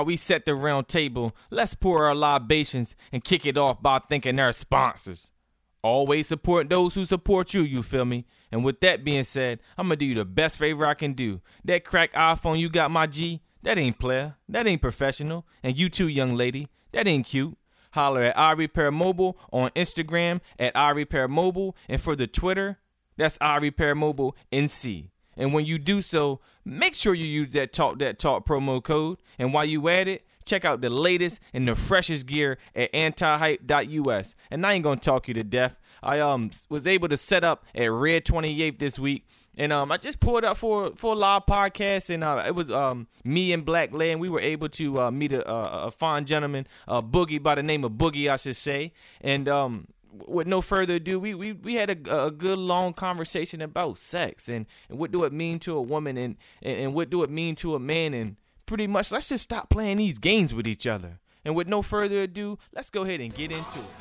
while we set the round table, let's pour our libations and kick it off by thanking our sponsors. Always support those who support you, you feel me? And with that being said, I'm gonna do you the best favor I can do. That crack iPhone you got, my G, that ain't player, that ain't professional. And you too, young lady, that ain't cute. Holler at iRepair Mobile on Instagram at iRepair Mobile, and for the Twitter, that's iRepair Mobile NC. And when you do so, make sure you use that Talk That Talk promo code. And while you at it, check out the latest and the freshest gear at antihype.us. And I ain't gonna talk you to death. I um was able to set up at Red 28th this week. And um, I just pulled up for for a live podcast, and uh, it was um me and Black Lay, and we were able to uh, meet a, a, a fine gentleman, uh, Boogie by the name of Boogie, I should say. And um, with no further ado, we we, we had a, a good long conversation about sex and, and what do it mean to a woman and, and, and what do it mean to a man and pretty much let's just stop playing these games with each other. And with no further ado, let's go ahead and get into it.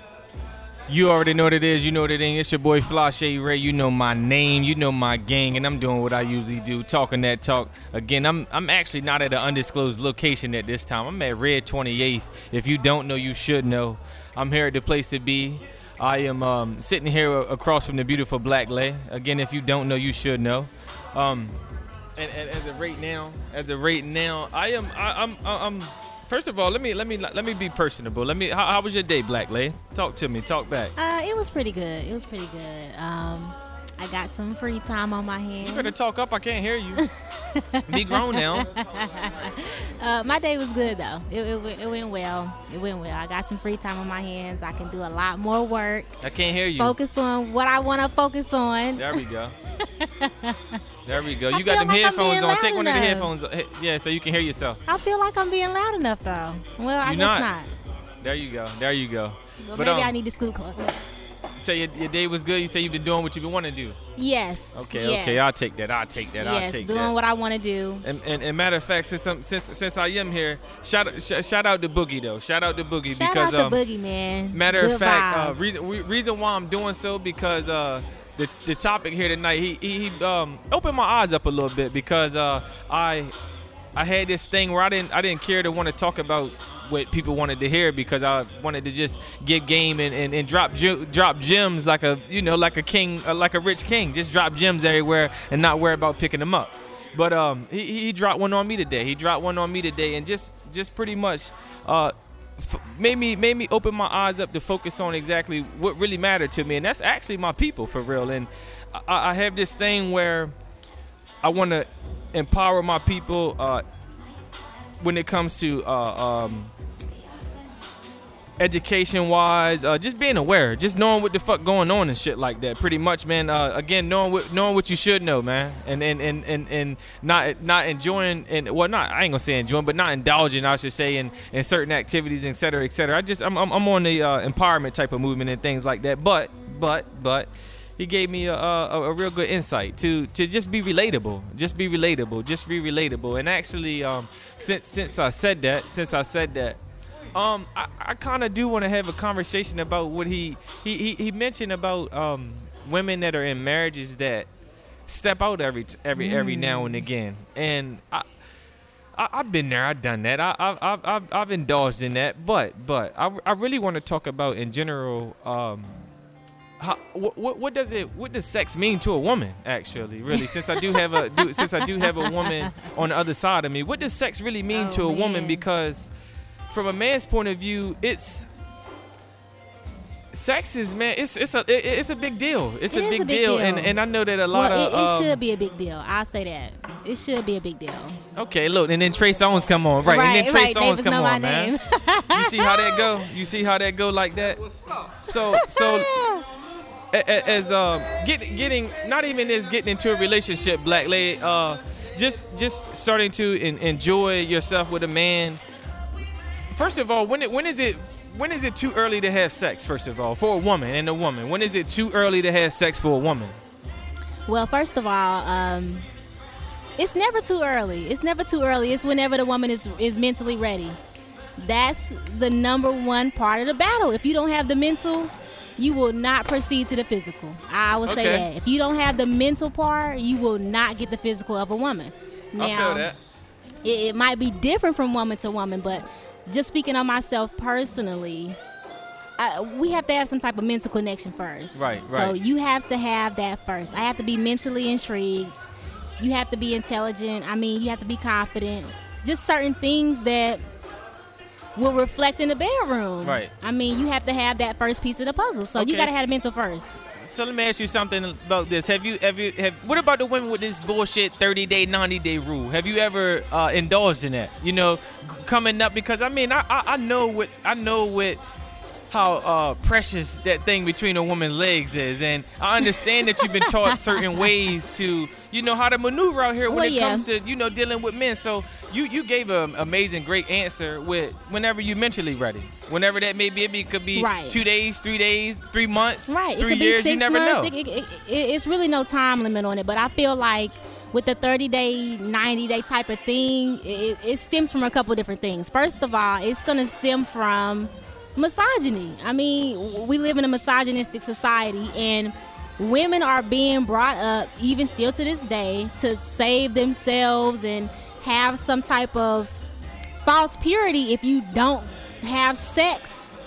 You already know what it is. You know what it is. It's your boy Flashe Ray. You know my name. You know my gang, and I'm doing what I usually do, talking that talk. Again, I'm I'm actually not at an undisclosed location at this time. I'm at Red 28th. If you don't know, you should know. I'm here at the place to be. I am um, sitting here across from the beautiful Black Lay. Again, if you don't know, you should know. Um, and, and as of right now, as of right now, I am I, I'm I'm first of all, let me let me let me be personable. Let me. How, how was your day, Black Lay? Talk to me. Talk back. Uh, it was pretty good. It was pretty good. Um, I got some free time on my hands. You better talk up. I can't hear you. be grown now. Uh, my day was good though. It, it, it, went well. It went well. I got some free time on my hands. I can do a lot more work. I can't hear you. Focus on what I want to focus on. There we go. there we go. You I got them like headphones on. Take one of the headphones. Yeah, so you can hear yourself. I feel like I'm being loud enough though. Well, I You're guess not. not. There you go. There you go. Well, but, maybe um, I need to scoot closer say your, your, day was good. You say you've been doing what you've been wanting to do. Yes. Okay. Yes. Okay. I'll take that. I'll take that. Yes, I'll take that. doing that. what I want to do. And, and, and, matter of fact, since I'm, since since I am here, shout sh- shout out to Boogie though. Shout out to Boogie shout because out um, Boogie man. Matter good of fact, uh, reason reason why I'm doing so because uh the the topic here tonight he he, he um opened my eyes up a little bit because uh I I had this thing where I didn't I didn't care to want to talk about what people wanted to hear because I wanted to just give game and, and, and drop drop gems like a you know like a king uh, like a rich king just drop gems everywhere and not worry about picking them up. But um he, he dropped one on me today. He dropped one on me today and just just pretty much uh f- made me made me open my eyes up to focus on exactly what really mattered to me and that's actually my people for real and I, I have this thing where I want to empower my people uh, when it comes to uh, um, education wise, uh, just being aware, just knowing what the fuck going on and shit like that. Pretty much, man. Uh, again, knowing what knowing what you should know, man, and and and and, and not not enjoying and well, not I ain't gonna say enjoying, but not indulging, I should say, in, in certain activities, et cetera, et cetera. I just I'm I'm, I'm on the uh, empowerment type of movement and things like that. But but but he gave me a, a, a, real good insight to to just be relatable, just be relatable, just be relatable. And actually, um, since since I said that, since I said that, um, I, I kind of do want to have a conversation about what he he he, he mentioned about um women that are in marriages that step out every every mm. every now and again, and I. I, have been there. I've done that. I, have I've, I've indulged in that. But, but I, I really want to talk about in general um, how, what, what does it what does sex mean to a woman actually really since I do have a do, since I do have a woman on the other side of me what does sex really mean oh, to a man. woman because from a man's point of view it's sex is man it's it's a it, it's a big deal. It's it a, big, a big deal. deal. and and I know that a lot well, of it, it um, should be a big deal. I'll say that. It should be a big deal. Okay look and then Trey Songz come on. Right, right and then Trey right, Songz come on man. you see how that go? You see how that go like that? So so as uh, get, getting not even as getting into a relationship, Black Lady, uh, just just starting to in, enjoy yourself with a man. First of all, when it, when is it when is it too early to have sex? First of all, for a woman and a woman, when is it too early to have sex for a woman? Well, first of all, um, it's never too early. It's never too early. It's whenever the woman is is mentally ready. That's the number one part of the battle. If you don't have the mental you will not proceed to the physical. I would say that. If you don't have the mental part, you will not get the physical of a woman. Now, I feel that. it, it might be different from woman to woman, but just speaking on myself personally, I, we have to have some type of mental connection first. Right, So you have to have that first. I have to be mentally intrigued. You have to be intelligent. I mean, you have to be confident. Just certain things that will reflect in the bedroom. Right. I mean, you have to have that first piece of the puzzle. So you got to have the mental first. So let me ask you something about this. Have you you have what about the women with this bullshit 30 day, 90 day rule? Have you ever uh, indulged in that? You know, coming up because I mean I, I I know what I know what how uh, precious that thing between a woman's legs is, and I understand that you've been taught certain ways to you know how to maneuver out here when Well, it yeah. comes to you know dealing with men. So you you gave an amazing great answer with whenever you mentally ready, whenever that may be. It could be Right. two days, three days, three months, Right. three it could years. be six you never know. months. It, it, it, it's really no time limit on it. But I feel like with the 30 day, 90 day type of thing, it, it stems from a couple different things. First of all, it's going to stem from misogyny. I mean, we live in a misogynistic society and women are being brought up even still to this day to save themselves and have some type of false purity if you don't have sex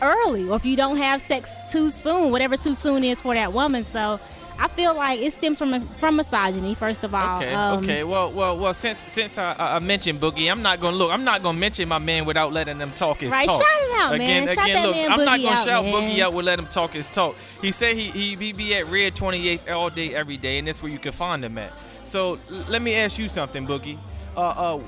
early or if you don't have sex too soon, whatever too soon is for that woman. So I feel like it stems from from misogyny, first of all. Okay, Um, okay. Well, well, well. Since since I, I mentioned Boogie, I'm not gonna look. I'm not gonna mention my man without letting them talk his Right, talk. shout it out, again, man. Shout again, look. man I'm not gonna out, shout man. Boogie out. We'll let him talk his talk. He said he he, he be at Red 28th all day, every day, and that's where you can find him at. So let me ask you something, Boogie. Uh, uh,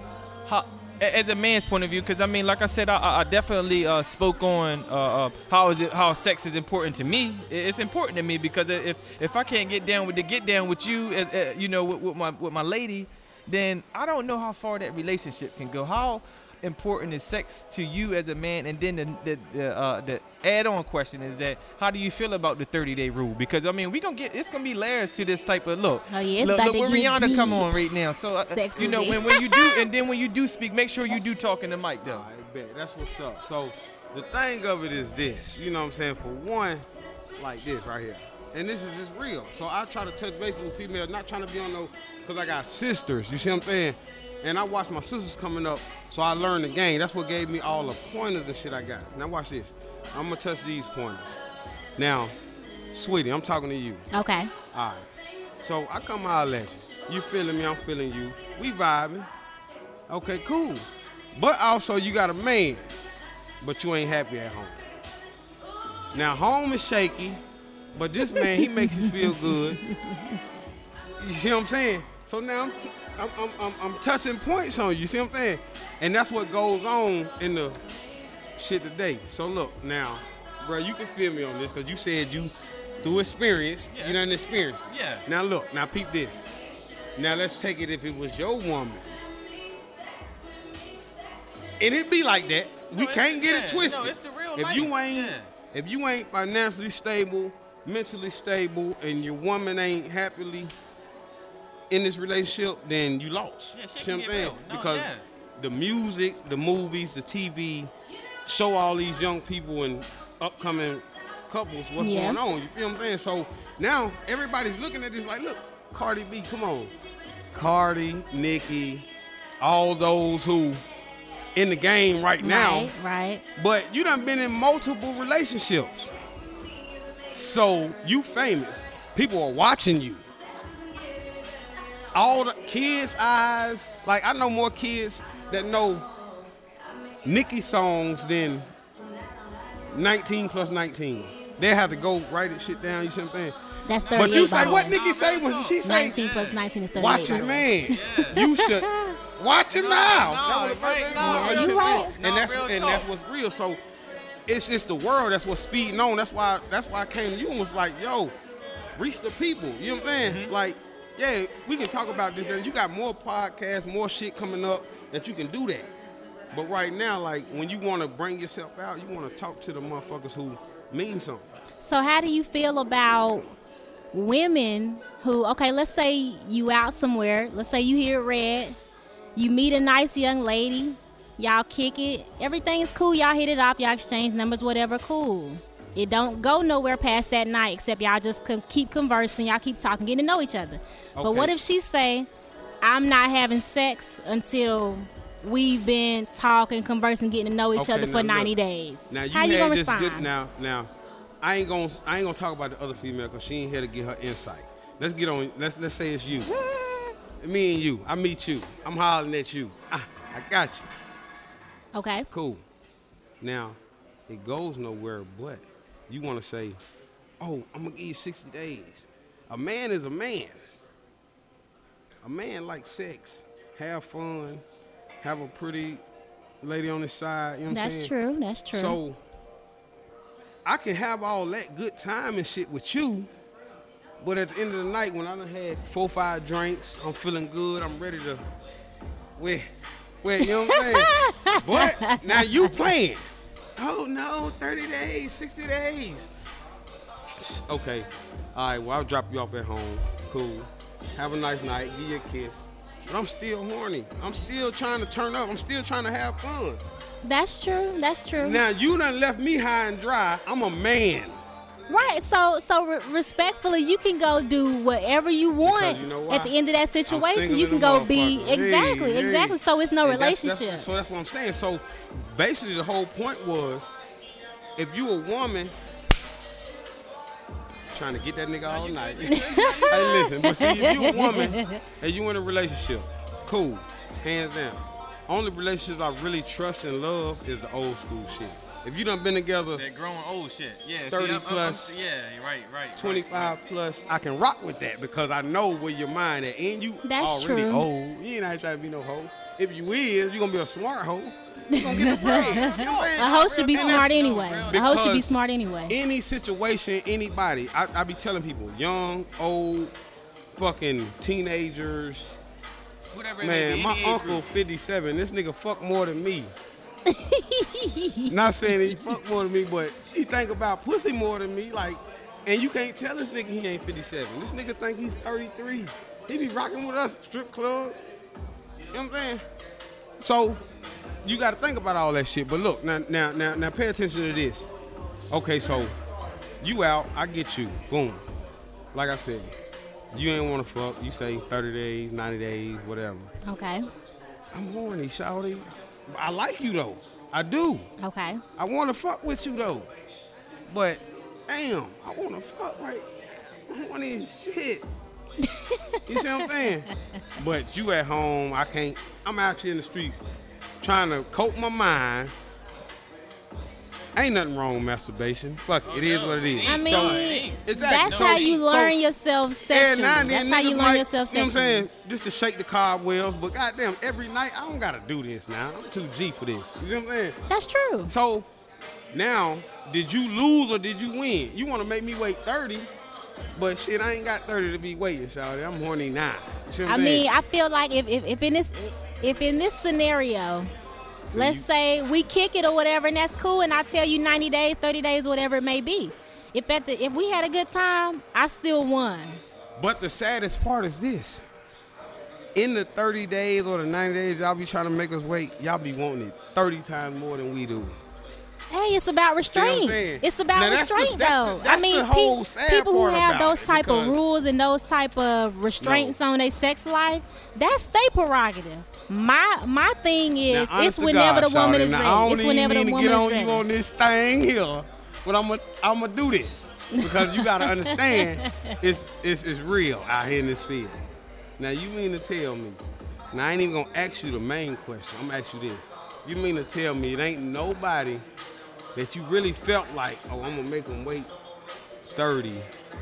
how, as a man's point of view, because I mean, like I said, I, I definitely uh, spoke on uh, uh, how is it how sex is important to me. It's important to me because if if I can't get down with the get down with you, uh, you know, with, with my with my lady, then I don't know how far that relationship can go. How important is sex to you as a man? And then the the the, uh, the add-on question is that how do you feel about the 30-day rule? Because I mean, we gonna get it's gonna be layers to this type of look. Oh, yeah, it's look, about look to where get Rihanna come on right now. So uh, Sex you know when when you do and then when you do speak, make sure you do talk in the mic though. All right, bet. That's what's up. So the thing of it is this, you know what I'm saying? For one, like this right here. And this is just real. So I try to touch base with females, not trying to be on no, because I got sisters, you see what I'm saying? And I watched my sisters coming up, so I learned the game. That's what gave me all the pointers and shit I got. Now watch this. I'm gonna touch these pointers. Now, sweetie, I'm talking to you. Okay. All right. So I come out at you. You feeling me? I'm feeling you. We vibing. Okay, cool. But also you got a man, but you ain't happy at home. Now home is shaky, but this man he makes you feel good. You see what I'm saying? So now I'm, I'm, I'm, I'm, I'm touching points on you. See what I'm saying? And that's what goes on in the shit today. So look now, bro, you can feel me on this because you said you through experience, Yeah. you done experienced. it. Yeah. Now look, now peep this. Now let's take it if it was your woman. And it be like that. We No, it's- can't get yeah, it no, twisted. it's the real if life. you ain't Yeah. if you ain't financially stable, mentally stable, and your woman ain't happily in this relationship, then you lost. Yeah, shit See can what I'm get saying? No, because yeah. the music, the movies, the TV show all these young people and upcoming couples what's Yeah. going on. You feel what I'm saying? So now everybody's looking at this like, look, Cardi B, come on. Cardi, Nicki, all those who in the game right now. Right, right. But you done been in multiple relationships. So you famous. People are watching you. All the kids' eyes, like I know more kids that know Nicki songs than 19 plus 19. They have to go write it shit down, you see what I'm saying? That's 38. But you by say what way. Nicki say when she say 19 plus 19 is 38. watch by his the man. You should watch him now. no, That's right, the- no, you should talk. think. No, And that's and that's what's real. So it's it's the world that's what's feeding on. That's why that's why I came to you and was like, yo, reach the people. You know what I'm saying? Mm-hmm. Like, yeah, we can talk about this and you got more podcasts, more shit coming up that you can do that. But right now, like when you want to bring yourself out, you want to talk to the motherfuckers who mean something. So how do you feel about women who okay, let's say you out somewhere, let's say you here red, you meet a nice young lady, y'all kick it, everything is cool, y'all hit it off, y'all exchange numbers, whatever, cool. It don't go nowhere past that night except y'all just keep conversing, y'all keep talking, getting to know each other. But what if she say, I'm not having sex until we've been talking, conversing, getting to know each Okay, other for 90 look. days. Now you How you gonna this respond? good now. Now, I ain't gonna I ain't gonna talk about the other female because she ain't here to get her insight. Let's get on. Let's let's say it's you. Me and you. I meet you. I'm hollering at you. Ah, I got you. Okay. Cool. Now, it goes nowhere but you want to say, "Oh, I'm gonna give you 60 days." A man is a man. A man likes sex, have fun, have a pretty lady on his side. You know what I'm That's true. That's true. So I can have all that good time and shit with you, but at the end of the night, when I done had four, five drinks, I'm feeling good. I'm ready to, wait, wait, you know what I'm saying? but now you playing. Oh no, 30 days, 60 days. Okay, all right. Well, I'll drop you off at home. Cool. Have a nice night. Give you a kiss. But I'm still horny. I'm still trying to turn up. I'm still trying to have fun. That's true. That's true. Now you done left me high and dry. I'm a man. Right. So so re- respectfully, you can go do whatever you want you know at the end of that situation. You can go be motherfucker. exactly, Hey, hey. exactly. So it's no And that's- relationship. that's- so that's what I'm saying. So basically, the whole point was, if you a woman trying to get that nigga all night, hey, listen. But see, if you a woman and you in a relationship, cool, hands down. Only relationships I really trust and love is the old school shit. If you done been together That growing old shit. Yeah. 30 see, I'm, plus. I'm, I'm, yeah. Right. Right. right, 25 plus, I can rock with that because I know where your mind at. And you That's already true. old. You ain't out trying to be no hoe. If you is, you gonna be a smart hoe. You gonna get the bread. You know what I'm saying? a host should be smart anyway. A host should be smart anyway. Any situation, anybody, I, I be telling people, young, old, fucking teenagers. Whatever Man, my uncle group. 57. This nigga fuck more than me. Not saying that he fuck more than me, but he think about pussy more than me. Like, and you can't tell this nigga he ain't 57. This nigga think he's 33. He be rocking with us strip clubs. You know what I'm saying? So you got to think about all that shit. But look, now, now, now, now, pay attention to this. Okay, so you out, I get you. Boom. Like I said, you ain't want to fuck. You say 30 days, 90 days, whatever. Okay. I'm horny, shawty. I like you though. I do. Okay. I want to fuck with you though. But damn, I want to fuck right. I want this shit. you see what I'm saying? But you at home, I can't. I'm actually in the street trying to cope my mind. Ain't nothing wrong with masturbation. Fuck it, it is what it is. I So, mean, exactly. that's So- how you so- learn yourself Yeah, sexually. now that's how you learn might- yourself You know what I'm saying? Just to shake the cobwebs, but goddamn, every night I don't gotta do this now. I'm too G for this. You know what I'm saying? That's true. So now, did you lose or did you win? You want to make me wait 30, but shit, I ain't got 30 to be waiting, Shawty. I'm horny now. You see what I mean? I feel like if, if, if in this if in this scenario, let's say we kick it or whatever, and that's cool, and I tell you 90 days, 30 days, whatever it may be. If at the if we had a good time, I still won. But the saddest part is this. In the 30 days or the 90 days y'all be trying to make us wait, y'all be wanting it 30 times more than we do. Hey, it's about restraint. It's about Now, the- restraint, the- though. that's I mean, the whole pe- people who have those type of rules and those type of restraints on their sex life, that's their prerogative. My my thing Now, is, honest it's whenever God, the woman Shawty, is now, I ready. don't It's even whenever the mean to woman get on is ready. you on this thing here, but I'm gonna I'm gonna do this because you gotta understand it's, it's it's real out here in this field. Now you mean to tell me? Now I ain't even gonna ask you the main question. I'm gonna ask you this. You mean to tell me it ain't nobody that you really felt like, oh, I'm gonna make them wait 30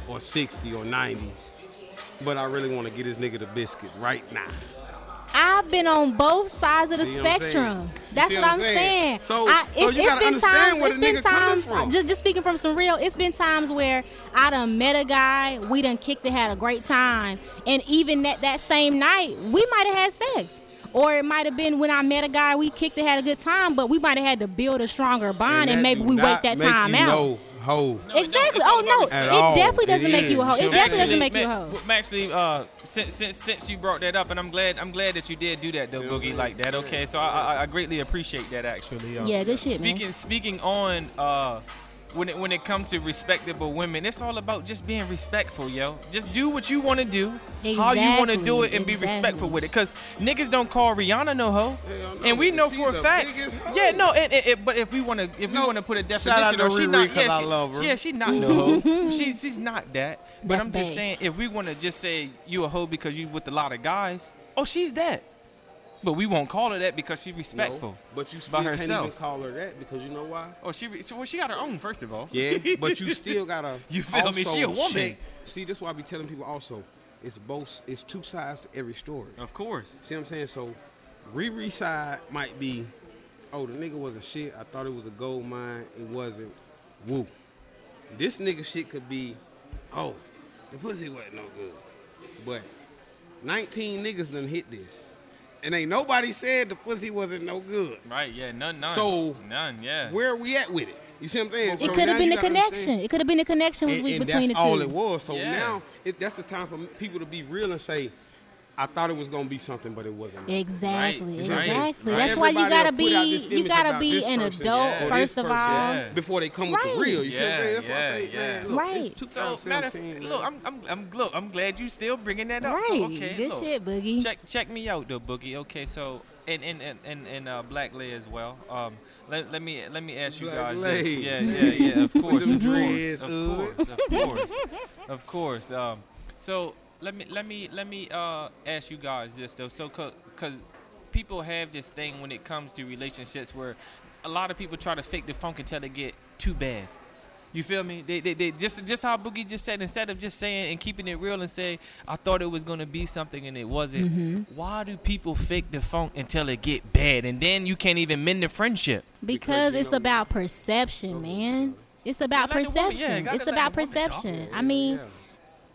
or 60 or 90, but I really want to get this nigga the biscuit right now. I've been on both sides of the See what I'm saying? spectrum. That's what what I'm saying. saying? So- I, so you it's gotta been understand times. where It's the been coming times. from. Just, just speaking from some real. It's been times where I done met a guy. We done kicked it, had a great time, and even that that same night, we might have had sex. Or it might have been when I met a guy, we kicked it, had a good time, but we might have had to build a stronger bond, and, that maybe we wait that time you out. No hoe. No, exactly. don't. Oh no, it all. definitely doesn't It make you a hoe. It You know definitely doesn't make you a Ma- hoe. Actually, uh, since, since since you brought that up, and I'm glad I'm glad that you did do that though, Yeah, Boogie, man. like that. Okay, so I, I I greatly appreciate that actually. Um, Yeah, good shit, man. Speaking speaking on uh when it when it comes to respectable women, it's all about just being respectful, yo. Just do what you want to do, how you want to do it, and be respectful with it. Cause niggas don't call Rihanna no hoe, Hell no, and we know for a fact. Yeah, no, it, it, it- but if we want to, if we want to put a shout out definition, to or she Riri, not, 'cause yeah, I she, love her. yeah, she not no hoe. she she's not that. But That's I'm just bae. saying, if we want to just say you a hoe because you with a lot of guys, oh, she's that. But we won't call her that because she's respectful. No, but you still can't even call her that because you know why? Oh, she re- well, she got her own first of all. Yeah, but you still gotta. You feel me? She a woman. check- See, that's why I be telling people also. It's both. It's two sides to every story. Of course. See what I'm saying? So, Riri side might be, oh, the nigga was a shit. I thought it was a gold mine. It wasn't. Woo. This nigga shit could be, oh, the pussy wasn't no good. But 19 niggas done hit this. And ain't nobody said the pussy wasn't no good. Right. Yeah. None. None. So, none. Yeah. Where are we at with it? You see what I'm saying? It So could have been you a connection. understand- It could have been a connection was and, weak and between that's the two. all it was. So Yeah. now it, that's the time for people to be real and say, I thought it was gonna be something, but it wasn't. Exactly, Right, right, exactly. right. That's why you gotta will put out this be you gotta be an person adult Yeah. first of all. Yeah. before they come with the real. You see what I'm Yeah, saying? That's why I say, yeah. man, look, Right. it's So matter of look. I'm I'm I'm look, I'm glad you still bringing that up. Right, So, okay, good look. shit, Boogie. Check check me out though, Boogie. Okay, so and and and and, and uh, Black Lay as well. Um, let, let me let me ask you Black guys Lay. this. Yeah, yeah, yeah. Of course, them of course, uh. of course, of course, of course. Um, so let me let me let me uh ask you guys this though. So because people have this thing when it comes to relationships where a lot of people try to fake the funk until they get too bad. You feel me? They, they, they just just how Boogie just said. Instead of just saying and keeping it real and say, "I thought it was gonna be something and it wasn't." Mm-hmm. Why do people fake the funk until it get bad and then you can't even mend the friendship? Because you it's about perception, man. It's about Let the woman- yeah, perception. it's about the woman talk. perception. I mean, Yeah.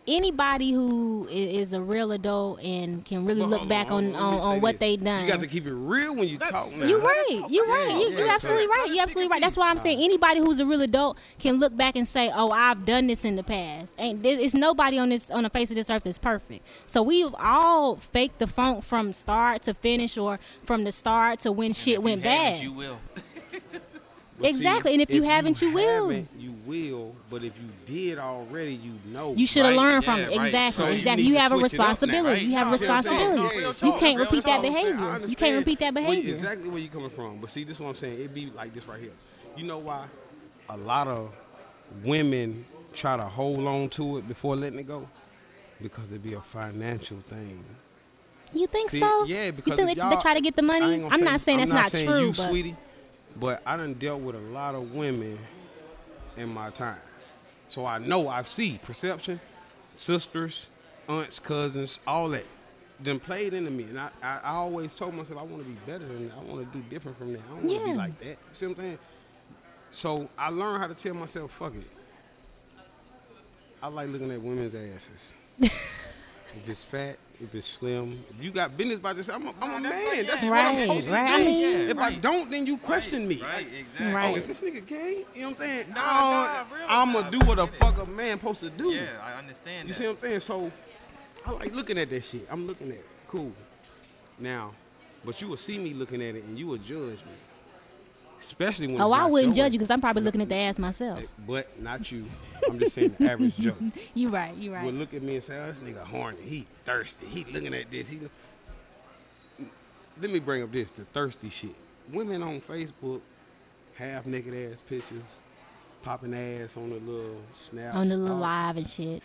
Anybody who is a real adult and can really But look hold back on on, on what this. they done. You got to keep it real when you talk now. You right. You're right. Yeah, You yeah, you absolutely right. You're absolutely right. That's why I'm saying anybody who's a real adult can look back and say, "Oh, I've done this in the past." Ain't there- it's nobody on this on the face of this earth that's perfect. So we've all faked the funk from start to finish, or from the start to when shit went you haven't, bad. You will. But Exactly, and if you haven't, you will. You will, but if you did already, you know. You should have Right, learned from yeah, it. right. Exactly. So exactly. need You have a switch it up now, responsibility. right? You have a No, see what I'm saying? responsibility. No, You talk, can't repeat that talk. I'm saying, behavior. You can't repeat that where- behavior. exactly where you coming from. But see, this is what I'm saying. It be like this right here. You know why? A lot of women try to hold on to it before letting it go because it be a financial thing. You think See, so? Yeah, you because think if they, y'all- they try to get the money? I'm say- not saying I'm that's not, saying true, you, but sweetie, but I done dealt with a lot of women in my time, so I know I see perception, sisters, aunts, cousins, all that. Then played into me, and I, I, I always told myself I want to be better than that. I want to do different from that. I don't want to Yeah. be like that. You see what I'm saying? So I learned how to tell myself, fuck it. I like looking at women's asses. if it's fat, if it's slim, if you got business by yourself, I'm a, I'm a that's man. right, That's yeah. what I'm Right, supposed right. to I do. mean- if I don't, then you question me. Right, exactly. Right. Oh, is this nigga gay? You know what I'm saying? Nah, oh, nah, real I'm gonna nah, do what a get fuck a man supposed to do. Yeah, I understand You that. see what I'm saying? So I like looking at that shit. I'm looking at it. Cool. Now, but you will see me looking at it and you will judge me. Especially when oh, I wouldn't judge you because I'm probably looking at the ass myself. Eh, but not you. I'm just saying the average Joe You right. You right. would look at me and say, "Oh, this nigga horny. He thirsty. He looking at this. He." Let me bring up this: the thirsty shit. Women on Facebook, half naked ass pictures, popping ass on the little snap. on the little live and shit.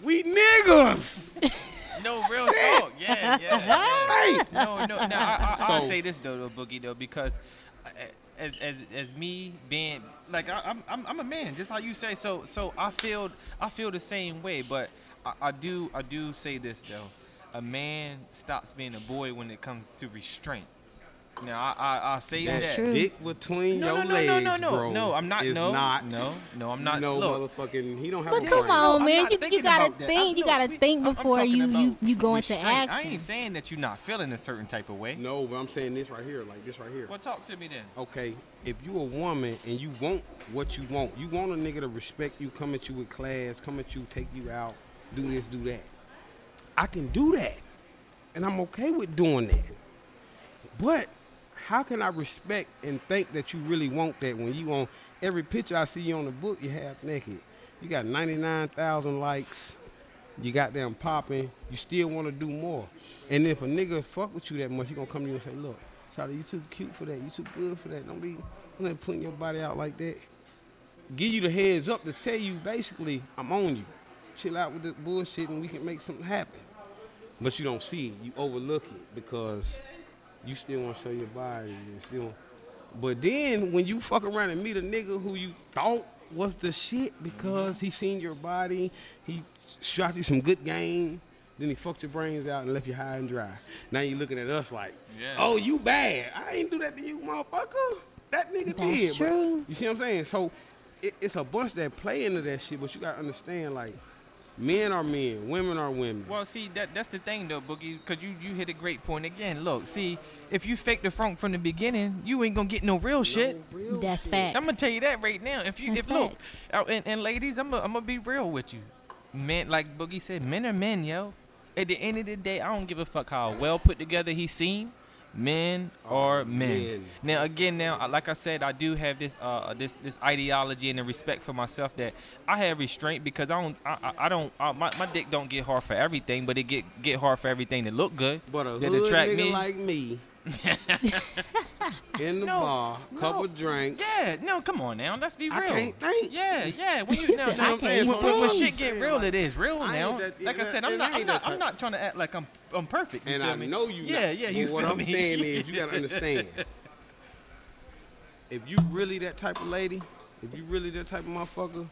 We niggas. No, real talk. Yeah, yeah. yeah. hey. No, no. Now I, I, I'll So- say this though, though, Boogie, though, because uh, as as as me being like I, I'm I'm I'm a man, just like you say. So so I feel I feel the same way, but I, I do I do say this though. A man stops being a boy when it comes to restraint. Now I I, I say That that. true. dick between No, your no, no, legs, no, no, no, bro, no. I'm not. Is no, not. no, no. I'm not. No look, motherfucking. He don't have But a come brain. on, I'm man. You, you gotta think. You gotta we- think I'm- I'm before you, you you go into action. I action. ain't saying that you're not feeling a certain type of way. No, but I'm saying this right here, like this right here. Well, talk to me then. okay, if you a woman and you want what you want, you want a nigga to respect you, come at you with class, come at you, take you out, do this, do that. I can do that. And I'm okay with doing that. But how can I respect and think that you really want that when you on every picture I see you on the book, you half naked. You got 99,000 likes. You got them popping. You still want to do more. And if a nigga fuck with you that much, he gonna come to you and say, look, Charlie, you too cute for that. You too good for that. Don't be, don't be putting your body out like that. Give you the heads up to tell you basically, I'm on you. Chill out with this bullshit and we can make something happen. But you don't see it. You overlook it because you still want to show your body. You still. But then when you fuck around and meet a nigga who you thought was the shit because he seen your body, he shot you some good game, then he fucked your brains out and left you high and dry. Now you looking at us like, Yeah. oh, you bad. I ain't do that to you, motherfucker. That nigga That's did. But true. you see what I'm saying? So it, it's a bunch that play into that shit, but you gotta understand like, men are men, women are women. Well, see that that's the thing though, Boogie, because you you hit a great point again. Look, see, if you fake the funk from the beginning, you ain't gonna get no real shit. Real That's shit. facts. I'm gonna tell you that right now. If you That's if look, facts. uh, and, and ladies, I'm gonna I'm gonna be real with you. Men, like Boogie said, men are men, yo. At the end of the day, I don't give a fuck how well put together he seem. Men are men. men. Now again, now uh, like I said, I do have this uh this this ideology and the respect for myself that I have restraint because I don't I, I- don't I, my, my dick don't get hard for everything, but it get get hard for everything that look good. But a that hood attract nigga me. like me in the No, bar, couple no. drinks. Yeah, no, come on now. Let's be real. I can't think. Yeah, yeah. When you now, "I when, can't when, when shit get real, it is real now. that- like I said, I'm not, I'm not, I'm not trying to act like I'm, I'm perfect. You And I me? know you. Yeah, not. yeah. But You what feel I'm me? saying is, you gotta understand. if you really that type of lady, if you really that type of motherfucker,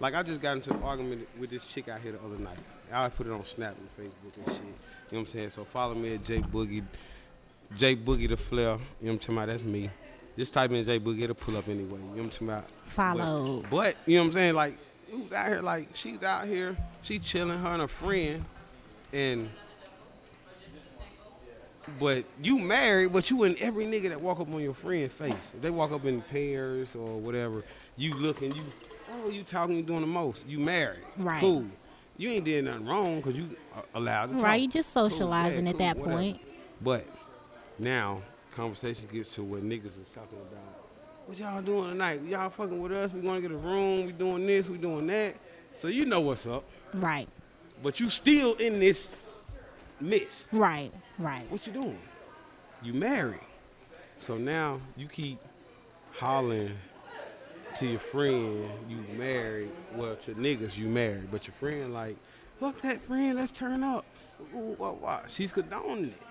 like I just got into an argument with this chick out here the other night. I put it on Snap and Facebook and shit. You know what I'm saying? So follow me at J Boogie, J Boogie the Flair. You know what I'm talking about? That's me. Just type in J Boogie, it'll pull up anyway. You know what I'm talking about? Follow. But, but, you know what I'm saying? Like, who's out here? Like, she's out here, she chilling, her and a friend, and but you married, but you and every nigga that walk up on your friend's face. If they walk up in pairs or whatever, you looking, you, oh, you talking, you doing the most. You married. Right. Cool. You ain't did nothing wrong because you allowed to talk. Right, you just Cool, socializing yeah, at cool, that whatever. point. But now, conversation gets to what niggas is talking about. What y'all doing tonight? Y'all fucking with us? We gonna get a room? We doing this? We doing that? So you know what's up. Right, But you still in this mess. right, right. What you doing? You married. So now you keep hollering to your friend you married. Well, to niggas you married, but your friend like, fuck that friend, let's turn up. Ooh, wah, wah. She's condoning it.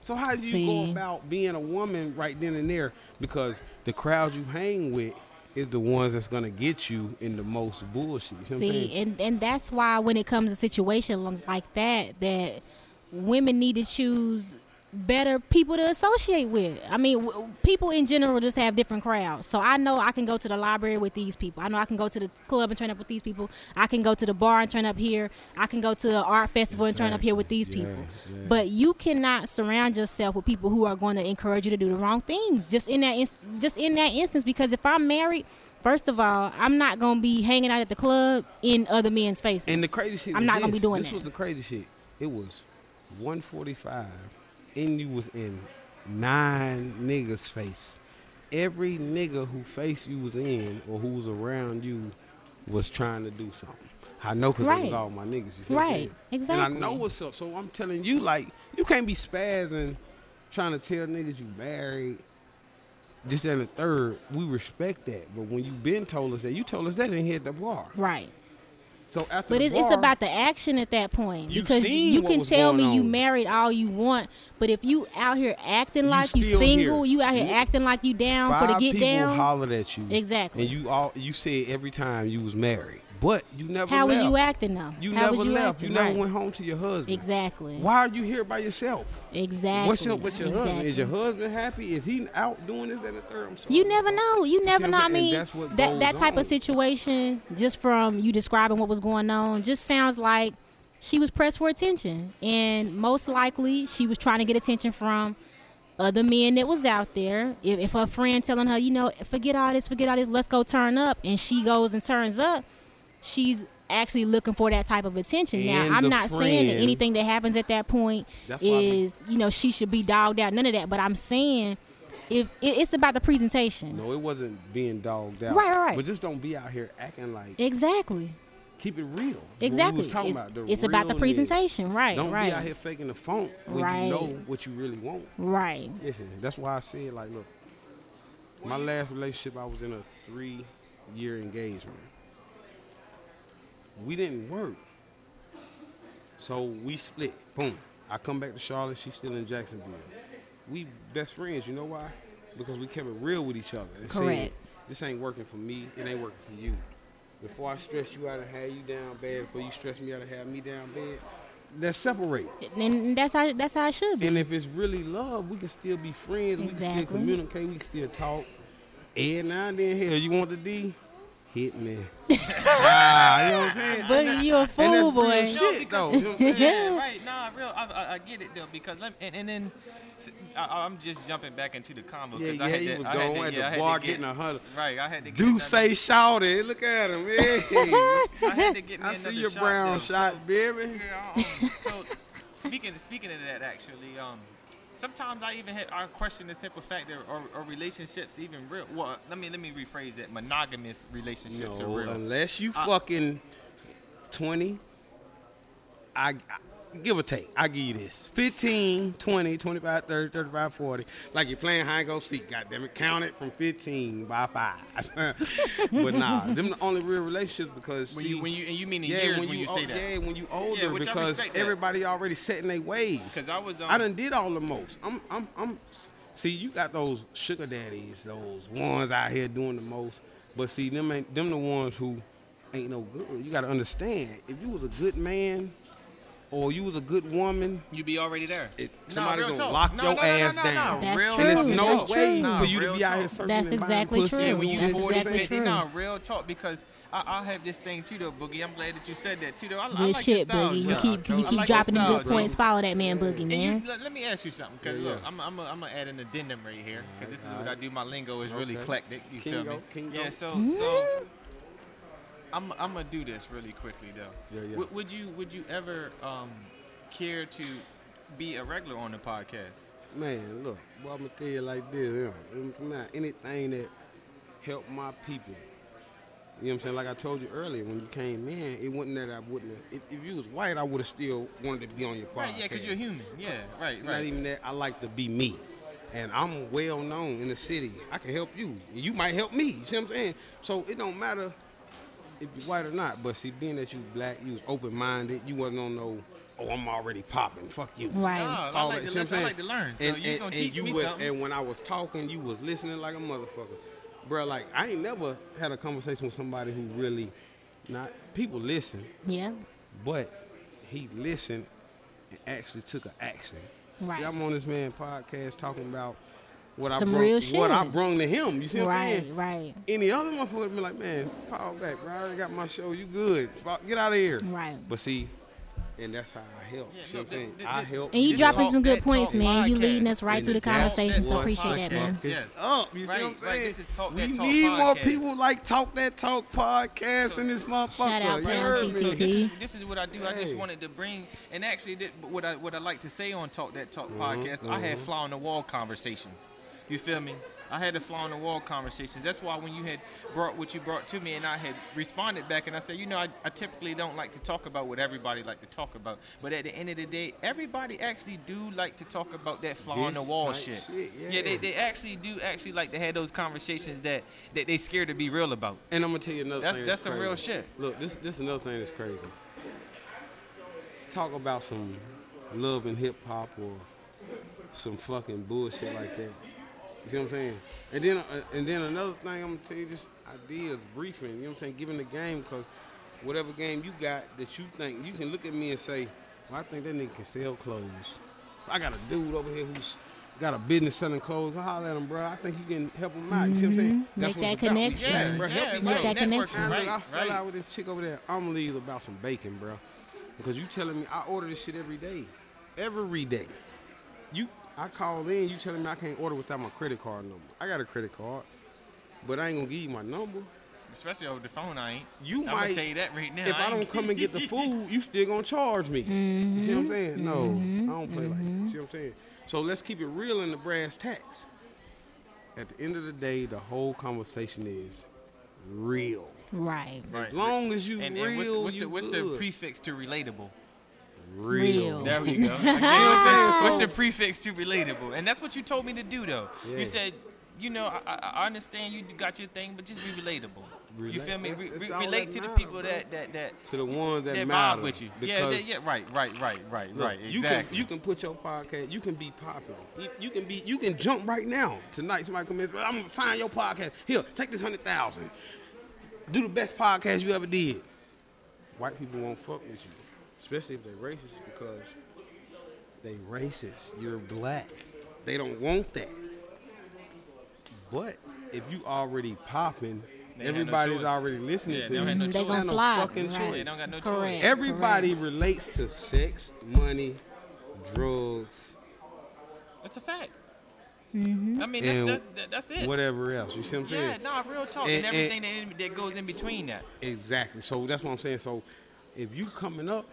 So how do you go about being a woman right then and there? Because the crowd you hang with is the ones that's gonna get you in the most bullshit. You know See, and and that's why when it comes to situations like that, that women need to choose better people to associate with. I mean, w- people in general just have different crowds. So I know I can go to the library with these people. I know I can go to the club and turn up with these people. I can go to the bar and turn up here. I can go to an art festival and turn up here with these Yeah, people. yeah. But you cannot surround yourself with people who are going to encourage you to do the wrong things. Just in that inst- just in that instance because if I'm married, first of all, I'm not going to be hanging out at the club in other men's faces. And the crazy shit. I'm not this. going to be doing that. This that. was the crazy shit. It was 145, and you was in nine niggas' face. Every nigga who face you was in or who was around you was trying to do something. I know because it was all my niggas. You see Right. Exactly. And I know what's up. So I'm telling you, like, you can't be spazzing, trying to tell niggas you married. This and the third, we respect that. But when you been told us that, you told us that and hit the bar. right. So after But it's, it's about the action at that point You because you can tell me you married all you want, but if you out here acting You like you single, here. you out here You- acting like you down for Five the get people down. hollered at you. Exactly. And you all you said every time you was married, but you never. How was you acting though? You How never you left. acting? You never Right. went home to your husband. Exactly. Why are you here by yourself? Exactly. What's up with your husband? Is your husband happy? Is he out doing this and the third? You never know. You never know. I I'm saying? And mean, that that type on. of situation, just from you describing what was going on, just sounds like she was pressed for attention, and most likely she was trying to get attention from other men that was out there. If, if her friend telling her, you know, forget all this, forget all this, let's go turn up, and she goes and turns up, she's actually looking for that type of attention. And now, I'm not saying that anything that happens at that point why I is, you know, she should be dogged out. None of that. But I'm saying if it, it's about the presentation. No, it wasn't being dogged out. Right, right, right. But just don't be out here acting like. Exactly. keep it real. Exactly. We was talking It's, about, the it's about the presentation. Right. Don't right. be out here faking the funk when Right. you know what you really want. Right. Listen, that's why I said like, look, my last relationship, I was in a three-year engagement. We didn't work, so we split. Boom. I come back to Charlotte. She's still in Jacksonville. We best friends. You know why? Because we kept it real with each other. and said, Correct. this ain't working for me. It ain't working for you. Before I stress you out and have you down bad, before you stress me out and have me down bad, let's separate. And that's how that's how it should be. And if it's really love, we can still be friends. Exactly. We can still communicate. We can still talk. And now and then, hell, you want the D? Hit me. Ah, you know what I'm saying? Boogie, And that- you a and that's fool, real boy. Shit, because- though. You know what I'm saying? yeah, right. Nah, real. I, I, I get it though because let and, and then s- I, am just jumping back into the combo. Yeah, 'cause yeah, I had he to, was I had going to, at yeah, the had bar get, getting a hundred. Right, I had to get Do another- say shouty. Look at him. Hey. I had to get me I see your shot, brown though, shot, so- baby. Yeah, um, so speaking speaking of that, actually, um, sometimes I even had, I question the simple fact that are, are relationships even real? Well, let me let me rephrase it. Monogamous relationships are No, real. unless you I- fucking 20, I, I give or take. I give you this. 15, 20, 25, 30, 35, 40. Like you're playing high and go seek. Goddamn it. Count it from 15 by five. but nah, them the only real relationships because when see, you when you and you mean in yeah, years when, when, you, o- say that. Yeah, when you older I because everybody already set in their ways. Because I was um, I done did all the most. I'm, I'm, I'm. See, you got those sugar daddies, those ones out here doing the most. But see, them ain't them the ones who ain't no good. You got to understand, if you was a good man, or you was a good woman, You be already there. it- somebody real gonna talk. lock No, your no, no, ass no, no, down. no. That's Real true. and there's no That's way true. for you real to be out here talk. searching That's and buying exactly pussy true. and when you That's forty, exactly everything. true. no, real talk because I, I have this thing too though, Boogie. I'm glad that you said that too though. I, I Good like shit, your style, Boogie. You keep you keep you. dropping the good points. style, Follow that man, Boogie, man. you, let, let me ask you something, cause Yeah, look. I'm I'm I'm gonna add an addendum right here, cause this is what I do. My lingo is really Okay. eclectic. You feel me? Kingo, kingo. Yeah. So mm-hmm. so I'm I'm gonna do this really quickly though. Yeah, yeah. Would, would you would you ever um care to be a regular on the podcast? Man, look, well, I'm gonna tell you like this, you know, man, anything that help my people. You know what I'm saying? Like I told you earlier, when you came in, it wasn't that I wouldn't have, if, if you was white, I would have still wanted to be on your podcast. Right. Yeah, cause you're human. Yeah. Right. Not Right. even that, I like to be me. And I'm well known in the city. I can help you. You might help me. You see what I'm saying? So it don't matter if you're white or not. But see, being that you black, you was open minded, you wasn't on no, oh, I'm already popping. Fuck you. Right. Nah, I like that, to see what I'm listen. I saying? like to learn. So and, you and, gonna and teach you me was, something? And when I was talking, you was listening like a motherfucker. bro. like, I ain't never had a conversation with somebody who really, not, people listen, Yeah. but he listened and actually took an action. Right. See, I'm on this man podcast talking about what Some I brung, real what I shit. brung to him. You see what I'm Right. saying? Right. Any other motherfucker would be like, man, fall back, bro. I already got my show. You good? Get out of here. Right. But see, and that's how I help. Yeah, see no, what I'm saying? I help. And you dropping talk some good points, talk man. You leading us right And through the conversation, so what appreciate that, man. fuck is Yes. up. You see Right, what I'm saying? This is Talk we That Talk need more people like Talk That Talk podcast in this motherfucker. Shout out, you heard me? So this is, this is what I do. I just wanted to bring, and actually, what I what I like to say on Talk That Talk Mm-hmm, podcast, I had fly on the wall conversations. You feel me? I had the fly on the wall conversations. That's why when you had brought what you brought to me, and I had responded back, and I said, you know, I, I typically don't like to talk about what everybody like to talk about, but at the end of the day, everybody actually do like to talk about that fly on the wall shit. shit, yeah, they, yeah. they actually do actually like to have those conversations that that they scared to be real about. And I'm gonna tell you another That's- thing. that's that's some real shit. Look, this this another thing that's crazy. Talk about some love and hip hop or some fucking bullshit like that. You see what I'm saying? And then uh, and then another thing I'm gonna tell you, just ideas, briefing. You know what I'm saying? Giving the game because whatever game you got that you think you can look at me and say, well, I think that nigga can sell clothes. I got a dude over here who's got a business selling clothes. I holler at him, bro. I think you can help him out. You see what I'm saying? Mm-hmm. Make that it's about. We connection. got it, bro. Help Yeah, each Make that connection. Man, Right, look, I fell right. out with this chick over there. I'm leave about some bacon, bro. Because you telling me I order this shit every day, every day. You, I call in. You telling me I can't order without my credit card number. I got a credit card, but I ain't gonna give you my number. Especially over the phone, I ain't. You I'm might. gonna tell you that right now. if I ain't- don't come and get the food, you still gonna charge me. You see what I'm mm-hmm. saying? No, I don't play like that. Mm-hmm. You see what I'm saying? So let's keep it real in the brass tacks. at the end of the day, the whole conversation is real. Right. As long as you And, real, and what's, the, what's, you the, what's the prefix to relatable? Real. Real. There we go. Again, what's, the, what's the prefix to relatable? And that's what you told me to do, though. Yeah. You said, you know, I, I, I understand you got your thing, but just be relatable. you feel me? Re- re- relate that to the people bro. that that that to the ones that, that matter vibe with you. Yeah, that- yeah, right, right, right, right, Look, right. You Exactly. can you can put your podcast. You can be popular. You, you can be you can jump right now tonight. Somebody come in. I'm gonna sign your podcast. Here, take this hundred thousand. Do the best podcast you ever did. White people won't fuck with you, especially if they're racist because they racist. You're black. They don't want that. But if you already popping, They ain't had no everybody's already listening Yeah, to they you. no They choice. gonna no fly. fucking right. choice. They don't got no Correct. choice. Everybody correct. relates to sex, money, drugs, That's a fact. Mm-hmm. I mean, that's And that, that, that's it. whatever else. You see what I'm saying? Yeah, saying? nah, real talk, And- and, everything that, in- that goes in between that. Exactly. So that's what I'm saying. So if you coming up,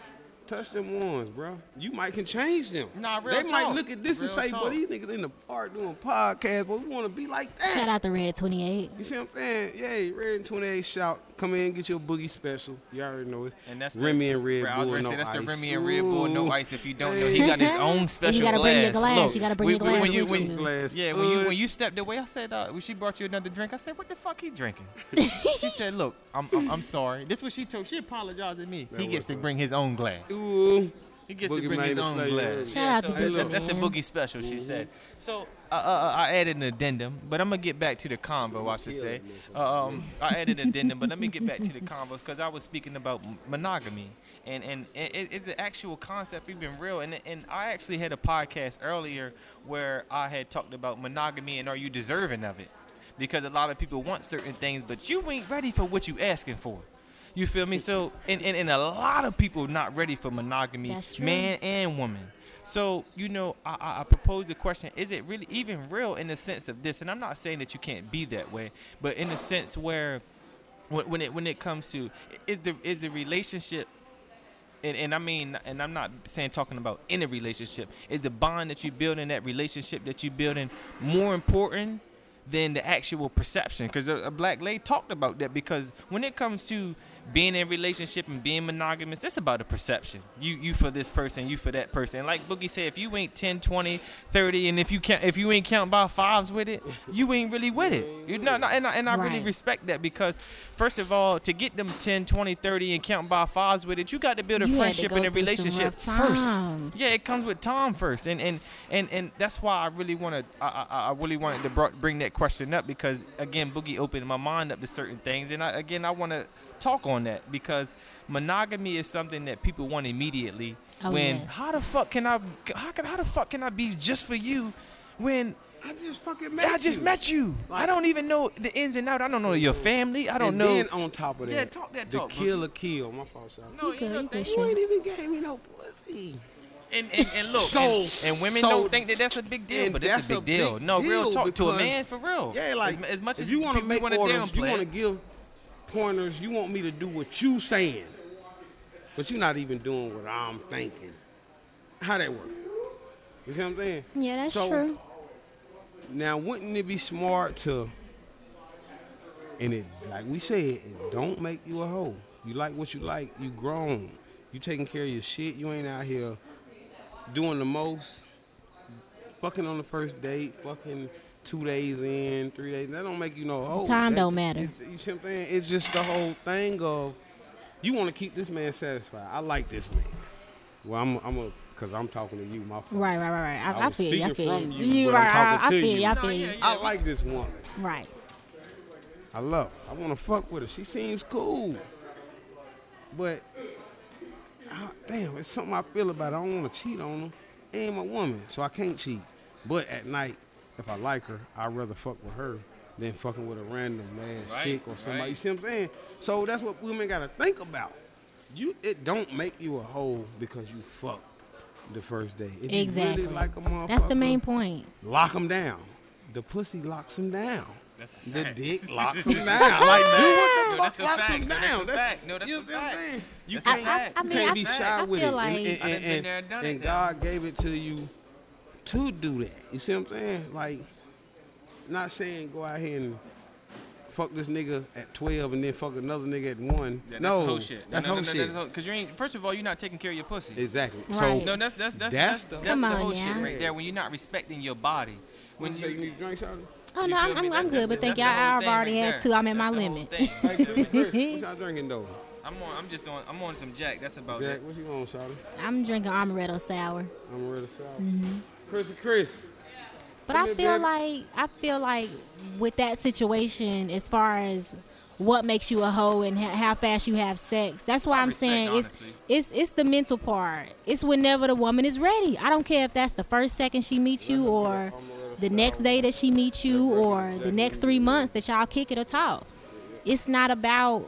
touch them ones, bro. You might can change them. Nah, real They might look at this and say, talk. "But these niggas in the park doing podcasts, but we want to be like that." Shout out to Red 28. You see what I'm saying? Yeah, Red 28 shout. Come in, get your boogie special. You already know it. And that's Remy the, and Red I was gonna no say that's the. Remy and Red Bull, no ice. If you don't know, he got his own special gotta bring your glass. Look, You gotta bring we- your glass when you, when, you. Glass. Yeah, when you Uh, when you stepped away, I said, uh, when she brought you another drink, I said, what the fuck he drinking? she said, look, I'm, I'm I'm sorry. This is what she told. She apologized to me. That he gets to her. bring his own glass. Ooh. He gets Boogie to bring his own flavor. glass. Shout Yeah, out so to that's, Boogie, that's the boogie special. She said. So uh, uh, uh, I added an addendum, but I'm gonna get back to the convo. I should say. Uh, um, I added an addendum, but let me get back to the convos because I was speaking about monogamy, and and it, it's an actual concept, even real. And and I actually had a podcast earlier where I had talked about monogamy and are you deserving of it? Because a lot of people want certain things, but you ain't ready for what you asking for. You feel me? So, and, and, and a lot of people not ready for monogamy, man and woman. So, you know, I, I, propose the question: Is it really even real in the sense of this? And I'm not saying that you can't be that way, but in the sense where, when, when it when it comes to is the is the relationship and, and I mean, and I'm not saying talking about in a relationship. Is the bond that you build in that relationship that you building more important than the actual perception? Because a, a black lady talked about that. Because when it comes to being in relationship and being monogamous, it's about a perception. You you for this person, you for that person. And like Boogie said, if you ain't 10, 20, 30, and if you can't if you ain't count by fives with it, you ain't really with it. Not, not- and I, and I really respect that because first of all, to get them 10, 20, 30 and count by fives with it, you got to build a You friendship and a relationship first. Yeah, it comes with time first, and and and and that's why I really want to. I, I I really wanted to bring that question up because again, Boogie opened my mind up to certain things, and I, again, I want to talk on that because monogamy is something that people want immediately. Oh, when yes. how the fuck can I how can how the fuck can I be just for you when I just fucking met I just you. met you? I don't even know the ins and out. I don't know your family. I don't and know. And then on top of that, Yeah, talk that the talk, kill or kill. My fault, Sean. no, You you good, know you. You ain't even gave me no pussy. And, and, and look, So- and, and women so- don't think that that's a big deal, but it's that's a big deal. big no, real deal talk to a man for real. Yeah, like as, as much as you want to make wanna orders, you want to give pointers. You want me to do what you saying, but you're not even doing what I'm thinking. How that work? You see what I'm saying? Yeah, that's So, true. Now, wouldn't it be smart to, and it, like we said, it don't make you a hoe. You like what you like. You grown. You taking care of your shit. You ain't out here doing the most. Fucking on the first date. Fucking two days in, three days. That don't make you no hoe. time That- don't matter. it's- You see what I'm saying? It's just the whole thing of you want to keep this man satisfied. I like this man. Well, I'm, I'm a, cause I'm talking to you, my fault. Right, right, right, right. I, I I feel you. I feel you. you, You right. I, I feel you. you. I feel you. I like this woman. Right. I love. Her. I want to fuck with her. She seems cool. But ah, damn, it's something I feel about. Her. I don't want to cheat on her. Ain't my woman, so I can't cheat. But at night, if I like her, I'd rather fuck with her than fucking with a random ass Right, chick or somebody. right. You see what I'm saying? So that's what women gotta think about. You, it don't make you a hoe because you fuck the first day. If Exactly. you really like a motherfucker, That's the main point. Lock them down. The pussy locks them down. That's a The dick locks them down. Like, do what the No, fuck that's a locks fact. him No, that's down. a fact. No, that's you a know what I'm fact. You That's can't, fact. I you mean, can't be shy I with it. like- and God gave it to you to do that. You see what I'm saying? Like, not saying go out here and fuck this nigga at 12 and then fuck another nigga at 1. Yeah, that's no, whole shit. That's no, no, whole no, shit. no, Because you ain't. First of all, you're not taking care of your pussy. Exactly. Right. So, no, that's that's that's That's that's, the- that's the on whole now. shit right there. When you're not respecting your body. When when you say you you, need to drink something? Oh you no, I'm. I'm, I'm good, but thank y'all. I've already right had two. I'm at my That's the whole limit. thing. Hey, Chris, Chris, what y'all drinking though? I'm on. I'm just on. I'm on some Jack. That's about Jack, it. Jack, what you on, Shawty? I'm drinking amaretto sour. I'm ready to sour. Mm-hmm. Chris, Chris. But I feel like I feel like with that situation, as far as what makes you a hoe and ha- how fast you have sex, that's why I I'm respect, saying it's it's it's the mental part. It's whenever the woman is ready. I don't care if that's the first second she meets you or the next day that she meets you or the next three months that y'all kick it or talk. It's not about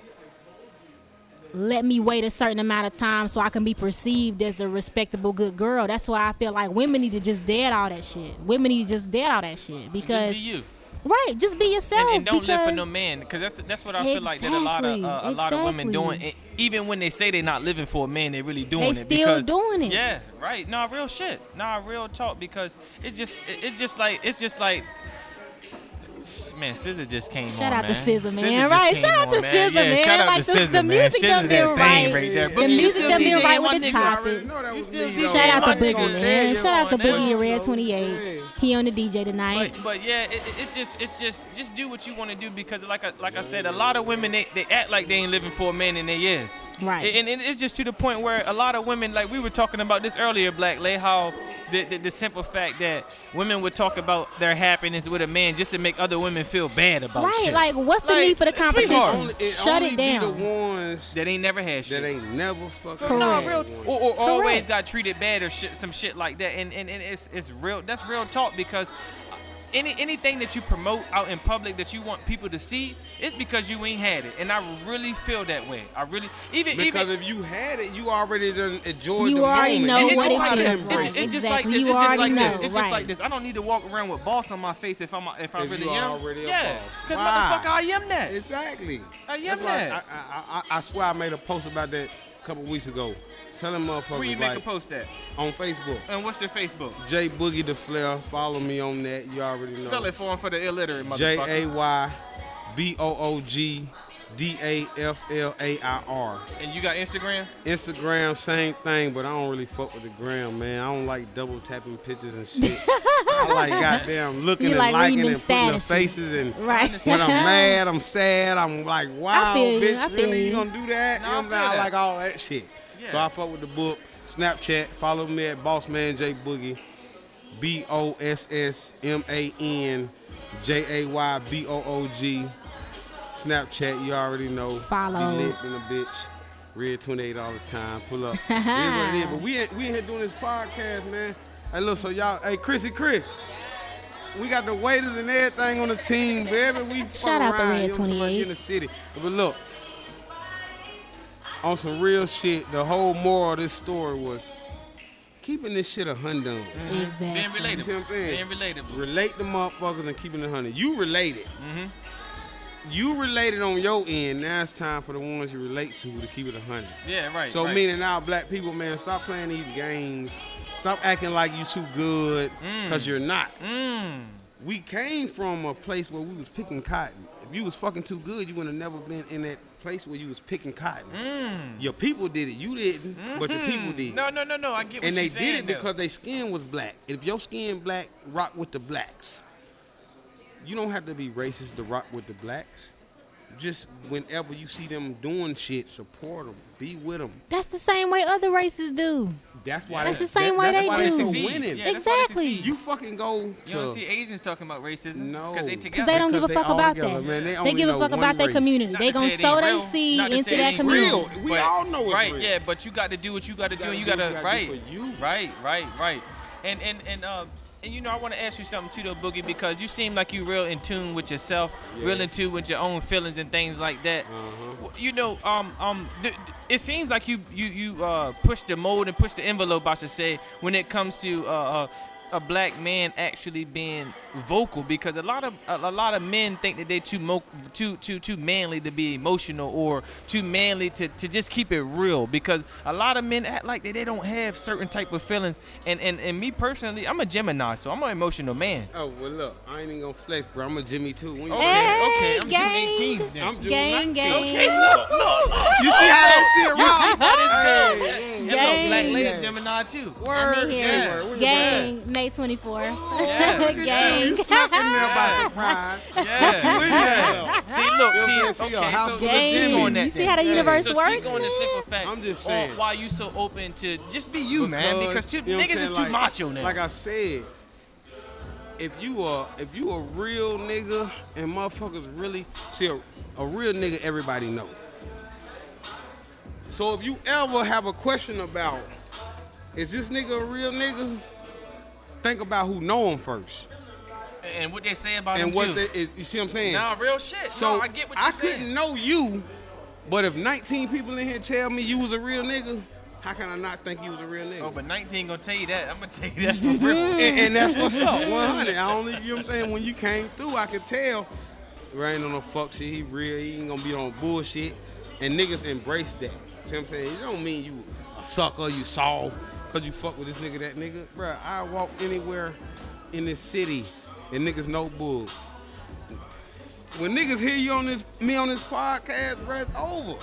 let me wait a certain amount of time so I can be perceived as a respectable good girl. That's why I feel like women need to just dead all that shit. Women need to just dead all that shit because just be you. right, just be yourself. And, and don't live for no man, because that's that's what I feel like that a lot of uh, a Exactly, lot of women doing. And even when they say they're not living for a man, they really doing They it. still because, doing it. Yeah, right. Nah, real shit. Nah, real talk. Because it's just it's just like it's just like. Man, SZA just came Shout on, out man. to SZA, man. just Right, came shout out on, to man. SZA, yeah, man. Shout out Like, to the- SZA, the man. music SZA done that been right. right there. The Boogie, you music still done been DJing, right with the nigga. topic. already know that was still me, DJ, though. Shout out my to. Boogie, man. Shout out to man. Boogie Red 28. He on the DJ tonight. But, but yeah, it, it- it's just it's just just do what you want to do because like I, like I said, a lot of women they, they act like they ain't living for a man and they is. Right. And, and it's just to the point where a lot of women like we were talking about this earlier, Black Lay, how the, the the simple fact that women would talk about their happiness with a man just to make other women feel bad about Right, shit. like what's the Like, need for the competition? Only, it Shut only it be the ones that ain't never had shit. that ain't never fucking. So, no, real, or, or always got treated bad or shit, some shit like that, and and, and it's it's real. That's real talk because any anything that you promote out in public that you want people to see, it's because you ain't had it, and I really feel that way. I really even Because even. if you had it, you already done enjoyed You the already moment. know You it- what it's know it how like is, this. embrace right. It's, it. it's just like this. You It's just already like this. know, It's just like this. I don't need to walk around with boss on my face if I'm if I If really you am. already yeah, because Why? motherfucker, I am that. Exactly. I am That's that. I, I, I, I swear I made a post about that a couple weeks ago. Tell them motherfuckers Where you make like a post at? on Facebook. And what's your Facebook? J Boogie the Flair. Follow me on that. You already know. Spell it for him for the illiterate J motherfucker. A Y B O O G D A F L A I R. And you got Instagram? Instagram, same thing, but I don't really fuck with the gram, man. I don't like double tapping pictures and shit. I like goddamn looking You and like liking reading and putting the faces and Right. when I'm mad, I'm sad. I'm like, wow, feel you, bitch, I feel really? You you. gonna do that? No, you know I what I'm feel saying? I like all that shit. So I fuck with the book. Snapchat, follow me at Bossman J Boogie. B O S S M A N J A Y B O O G. Snapchat, you already know. Follow. Be lit in a bitch. Red 28 all the time. Pull up. it is what it is. But we ain't, we ain't here doing this podcast, man. Hey, look, so y'all, hey, Chrissy Chris. We got the waiters and everything on the team, baby. We Shout out to around, Red know what 28. in the city. But look, on some real shit, the whole moral of this story was keeping this shit a hundred. Exactly. Being Exactly. You see what I'm saying? Being relatable. Relate the motherfuckers and keeping it hundred. You related. Mm-hmm. You related on your end. Now it's time for the ones you relate to to keep it a hundred. Yeah, right. So right. meaning now, black people, man, stop playing these games. Stop acting like you too good, cause you're not. Mm. We came from a place where we was picking cotton. If you was fucking too good, you would have never been in that place where you was picking cotton. Your people did it. You didn't, but your people did. Mm. No, no, no, no. I get what and they did it though. because their skin was black. If your skin black, rock with the blacks. You don't have to be racist to rock with the blacks. Just whenever you see them doing shit, support them. Be with them. That's the same way other races do. That's why. That's they, the same that- way that's they why do. so Succeed. winning. Yeah, that's why they Exactly. You fucking go You don't see Asians talking about racism No. because they Because they don't give a fuck about together, that. man. They They, give a fuck about their community. Not They to gonna say sow ain't their seed into that community. real. We But- all know it's right, real. yeah, but you got to do what you got to do. You got to right, do for you. right, right, right. And and and uh, and you know, I want to ask you something too, though, Boogie, because you seem like you real in tune with yourself, real in tune with your own feelings and things like that. Uh-huh. You know, um, um, th- it seems like you you you uh push the mold and push the envelope, I should say, when it comes to uh. uh a black man actually being vocal because a lot of a, a lot of men think that they're too mo- too too too manly to be emotional or too manly to, to just keep it real because a lot of men act like that they don't have certain type of feelings and, and and me personally I'm a Gemini so I'm an emotional man. Oh well, look, I ain't even gonna flex, bro. I'm a Jimmy too. When Okay, Hey, okay, I'm gang. June 18th. Then. I'm June Gang, 19th. gang. Okay, look, look, look. You see how that shit rock? how this Hey, goes. And look, Black Gang. Lady Gemini too. I'm Word, in here. yeah. Gang, May 24. Yeah. Look at. Gang. You snuck in there by surprise. Yeah. See, look, what I'm see. See, okay, so just Gang. on that You see how the Yeah. universe so works, speak on the man? simple fact. I'm just on saying. Why you so open to just be you, man? Because too, you know niggas is saying? too Like- macho now. Like I said, if you are if you a real nigga and motherfuckers really see a, a real nigga, everybody know. So if you ever have a question about is this nigga a real nigga, think about who know him first and what they say about and him what too. they, is, you see what I'm saying. Nah, real shit. So no, I get what you're I saying. couldn't know you, but if 19 people in here tell me you was a real nigga, how can I not think you was a real nigga? Oh, but 19 gonna tell you that. I'm gonna tell you that for real. and, and that's what's up. 100. I only, you know what I'm saying? When you came through, I could tell. Ray ain't on no fuck shit. He real. He ain't gonna be on bullshit. And niggas embrace that. See what I'm saying? It don't mean you a sucker, you soft, cause you fuck with this nigga, that nigga. Bruh, I walk anywhere in this city and niggas know bull. When niggas hear you on this, me on this podcast, bruh, it's over.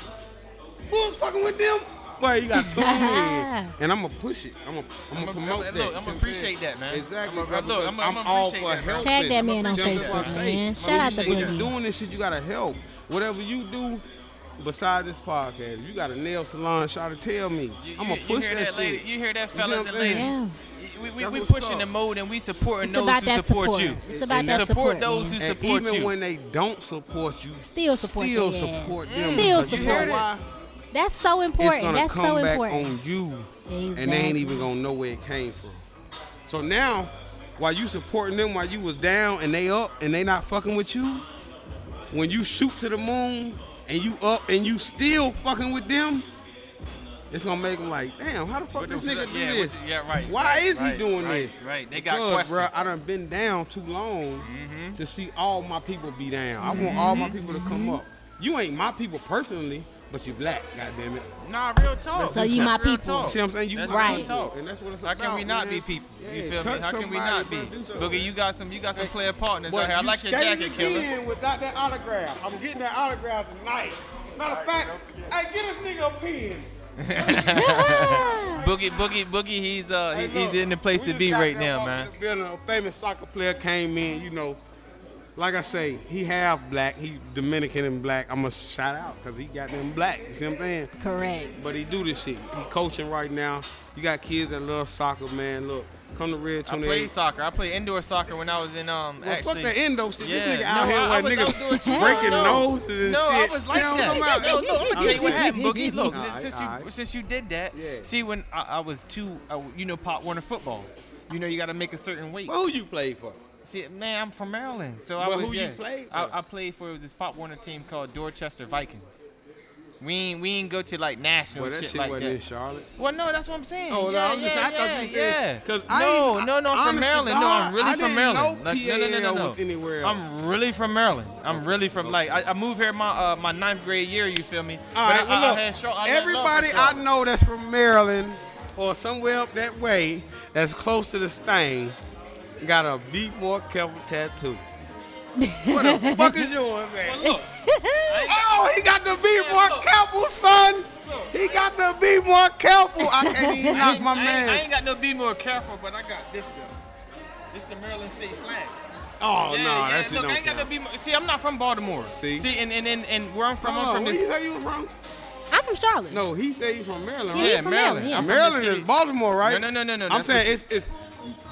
Bull fucking with them. Boy, you got two in. And I'm gonna push it. I'm gonna, I'm gonna I'ma- promote look, that. I'ma See what I'm appreciate that, man. Exactly. I'ma- bro, look, I'ma- I'm I'ma all for that, helping. Tag that man on See what I'm saying? Facebook, That's what I say. man. Shout out to When you're doing this shit, you gotta help. Whatever you do, besides this podcast, if you got a nail salon, try to tell me. You, I'm gonna push that, that, lady, shit. You hear that, see fellas what and ladies? Yeah. We, we, That's we pushing up. the mode and we supporting It's those about who that support, support. you. It's about And that that- support, those man. who And support even you. when they don't support you, Still support them. still their ass. support them. Still because you know support. why? That's so It's important. gonna That's come so back important. on you, and they ain't even gonna know where it came from. So now, while you supporting them, while you was down and they up and they not fucking with you, when you shoot to the moon and you up and you still fucking with them, it's gonna make them like, damn, how the fuck What this nigga fuck- do yeah, this? what yeah, right, Why right, is he doing right, this? right. They got because, questions. bruh, I done been down too long Mm-hmm. to see all my people be down. I want all my people to come Mm-hmm. up. You ain't my people personally, but you black, goddamn it. Nah, real talk. So you That's my real people. talk. See what I'm saying? You That's my Right. real people, talk. and that's what it's How about. can we not man. be people? Yeah, You feel me? How can we not be? bro, do something. Boogie, you got some you got some player partners But out here. I like your skated jacket, killer. in without that autograph. I'm getting that autograph tonight. Matter of fact, hey, get this nigga a pen. Boogie, Boogie, Boogie, he's uh Hey, he- he's look, in the place to be right now, man. building, A famous soccer player came in, you know. Like I say, he half black, he Dominican and black. I'm gonna shout out because he got them black. You see what I'm saying? Correct. But he do this shit. He coaching right now. You got kids that love soccer, man. Look, come to Red 28. I played soccer. I played indoor soccer when I was in um Well, actually. fuck the endo shit. Yeah, this nigga no, out here I- I like was- niggas breaking no. noses and no, shit. I was like You know that. talking No, about? no, I'm gonna tell you what happened, Boogie. Look, Alright, since you alright. since you did that, Yeah. see when I, I was too, uh, you know, Pop Warner football. You know, you got to make a certain weight. Well, who you played for? See, man, I'm from Maryland, so I was. who you played I, for? I played for it was this Pop Warner team called Dorchester Vikings. We ain't we ain't go to like national Well, that shit, shit like wasn't that. in Charlotte. Well, no, that's what I'm saying. Oh, no, I'm just- yeah, I thought you said- yeah. 'cause I no, no, no, I'm from Maryland. No, I'm really I from Maryland. Like, no, no, no, no, no. anywhere else. I'm really from Maryland. I'm really from like I, I moved here my uh, my ninth grade year. You feel me? All right, But well, I, look, I had Char- I had love for everybody I know that's from Maryland or somewhere up that way that's close to the stain got a Be More Careful tattoo. what the fuck is yours, man? Well, look, I ain't got- Oh, he got the Be Yeah, More look. Careful, son. Look. He got the Be More Careful. I can't even knock my I man. I ain't got no be more careful, but I got this though. This the Maryland State flag. oh, yeah, no, yeah. that shit Look, don't I ain't got no count. be more. See, I'm not from Baltimore. See? See, and and and, and where I'm from, Hold I'm oh, from where this. you say you from? I'm from Charlotte. No, he said he's from Maryland. Right? he Yeah, from Maryland. Maryland, yeah. Maryland is Baltimore, right? No, no, no, no, no. I'm saying it's, it's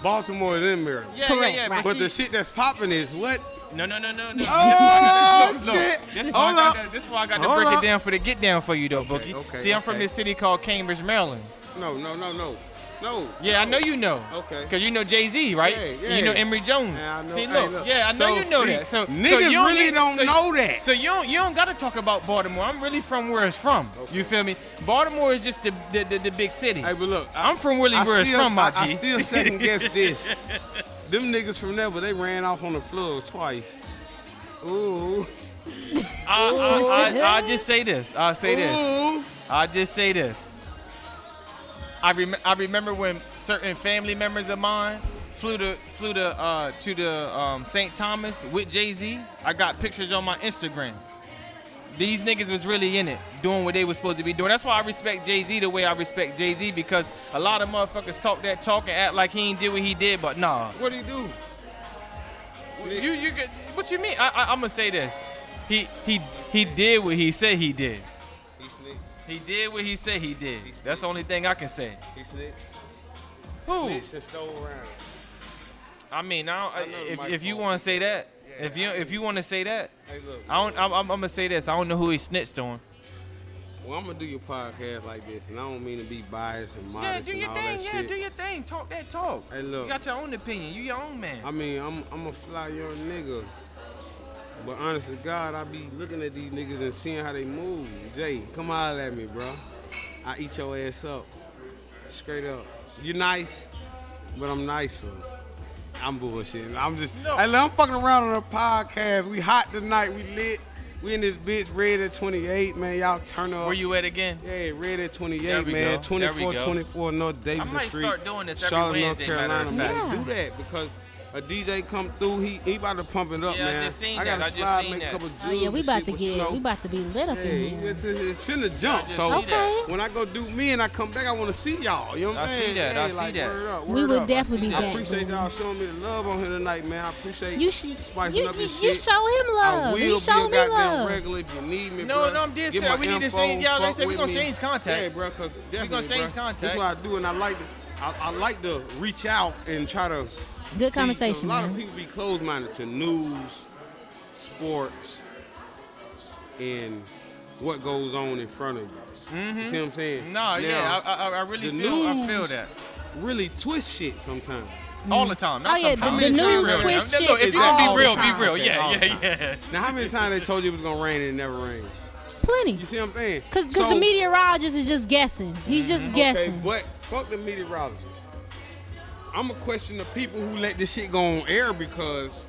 Baltimore is in Maryland. Yeah, Correct, yeah, yeah. right. But the shit that's popping is what? No, no, no, no, no. Oh, Look, look, shit. This why I Hold got up. to, this why I got to Hold break up. it down for the get down for you though, Boogie. okay, See, I'm from this city called Cambridge, Maryland. No, no, no, no. No. Yeah, I know you know. Okay. Cause you know Jay Z, right? Yeah, And You know yeah. Emory Jones. Yeah, I know- See, hey, look, look. yeah, I know So, you know see, that. So niggas so you don't really need- don't so- know that. So you don't you don't gotta talk about Baltimore. I'm really from where it's from. You feel me? Baltimore is just the the, the, the big city. Hey, but look, I'm from really I where it's still- from, my I, I G. still second guess this. Them niggas from there, but they ran off on the plug twice. Ooh. I, I, I, I'll just say this. I'll say this. Ooh. I'll just say this. I rem- I remember when certain family members of mine flew to flew to uh, to the um, St. Thomas with Jay Z. I got pictures on my Instagram. These niggas was really in it, doing what they was supposed to be doing. That's why I respect Jay Z the way I respect Jay Z because a lot of motherfuckers talk that talk and act like he ain't did what he did, but nah. What'd he do? You you what you mean? I, I I'm gonna say this. He he he did what he said he did. He did what he said he did. That's the only thing I can say. He snitched. Who? Snitched and stole around. I mean, I don't, I if, if you want to say that, Yeah, if you I if you want to say that, Hey, look. I don't. I'm, I'm, I'm gonna say this. I don't know who he snitched on. Well, I'm gonna do your podcast like this, and I don't mean to be biased and Yeah, do your thing. Yeah, shit. do your thing. Talk that talk. Hey, look. You got your own opinion. You your own man. I mean, I'm I'm a fly young nigga. But honest to God, I be looking at these niggas and seeing how they move. Jay, come holler at me, bro. I eat your ass up. Straight up. You nice, but I'm nicer. I'm bullshitting. I'm just No. hey, look, I'm fucking around on a podcast. We hot tonight, we lit. We in this bitch red at 28, man. Y'all turn up. Where you at again? Yeah, red at 28, man. go. There we 24, go. 24 North Davidson might Street. start doing this every Charlotte, Wednesday, North Carolina. Man, Yeah. do that because a DJ come through, he he about to pump it up, Yeah, I man. just seen I that. gotta I just slide, seen make a that. couple Oh jewels yeah, we about to but you get, know, we about to be lit up yeah, in here. it's, it's, it's finna jump. just So. Okay. when I go do me and I come back, I want to see y'all. You know what I'm saying? I see saying? that, I see like, that. Word up, We word would up. definitely be back. I appreciate y'all showing me the love on here tonight, man. I appreciate You should, spicing you, up you, this you show him I love. will He be show a me goddamn love. regular if you need me, No, bruh. no, I'm dead Get serious. We need to change- y'all, they fuck said we with gonna change contact. Yeah, bro, cause definitely, change contact. That's what I do, and I like to, I, I like to reach out and try to. Good see, 'cause conversation, a lot man. of people be closed-minded to news, sports, and what goes on in front of you. You mm-hmm. see what I'm saying? No, Now, yeah, I, I, I really the feel. I feel that really twist shit sometimes. all the time. Not Oh, yeah, the- sometimes. the Be news real, twist man. shit Look, if you gonna be real, be real. Okay, Yeah, yeah, yeah. Now, how many times they told you it was gonna rain and it never rained? Plenty. You see what I'm saying? Cause, So- the meteorologist is just guessing. He's mm-hmm. just Okay, guessing. but fuck the meteorologists. I'm gonna question the people who let this shit go on air because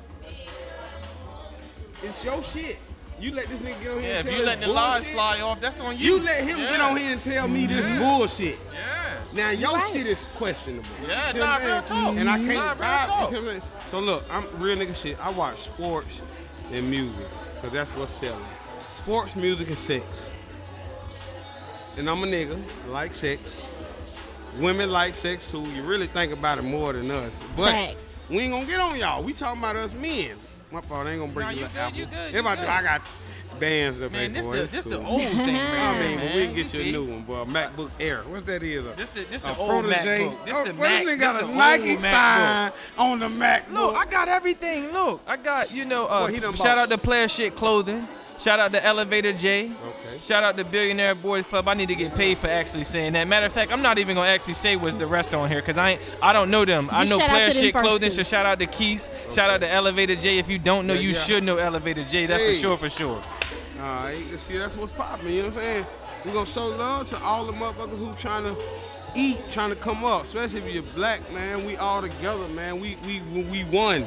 it's your shit. You let this nigga get on here Yeah, and if tell you us let the lies fly off, that's on you. You let him Yeah. get on here and tell me this bullshit. Yeah. Now your right. shit is questionable. Yeah, See nah, real talk. And I Nah, can't real talk. You see what I'm saying? So look, I'm real nigga shit. I watch sports and music because that's what's selling. Sports, music, and sex. And I'm a nigga. I like sex. Women like sex too. You really think about it more than us. But Facts. we ain't gonna get on y'all. We talking about us men. My fault. I ain't gonna bring Nah, your you little good, apple. you good, If you I do, good. I got bands to pay Man, this for. the It's this the old thing, man. I mean, but we can get you a new one, boy. A MacBook Air. What's that is? A, This is the this a the old protege. MacBook. This oh, the well, Mac. this nigga this got the a Nike MacBook. sign on the MacBook. Look, I got everything. Look, I got you know. Uh, What he done shout out to Player Shit Clothing. Shout out to Elevator J. Okay. Shout out to Billionaire Boys Club. I need to get paid for actually saying that. Matter of fact, I'm not even gonna actually say what's the rest on here because I ain't, I don't know them. I know shout Player Shit Clothing. So shout out to Keys. Shout out to Elevator J. If you don't know, Yeah, you yeah. should know Elevator J. That's Hey. for sure, for sure. All right, see, that's what's popping. You know what I'm saying? We gonna show love to all the motherfuckers who trying to eat, trying to come up. Especially if you're black, man. We all together, man. We we we won.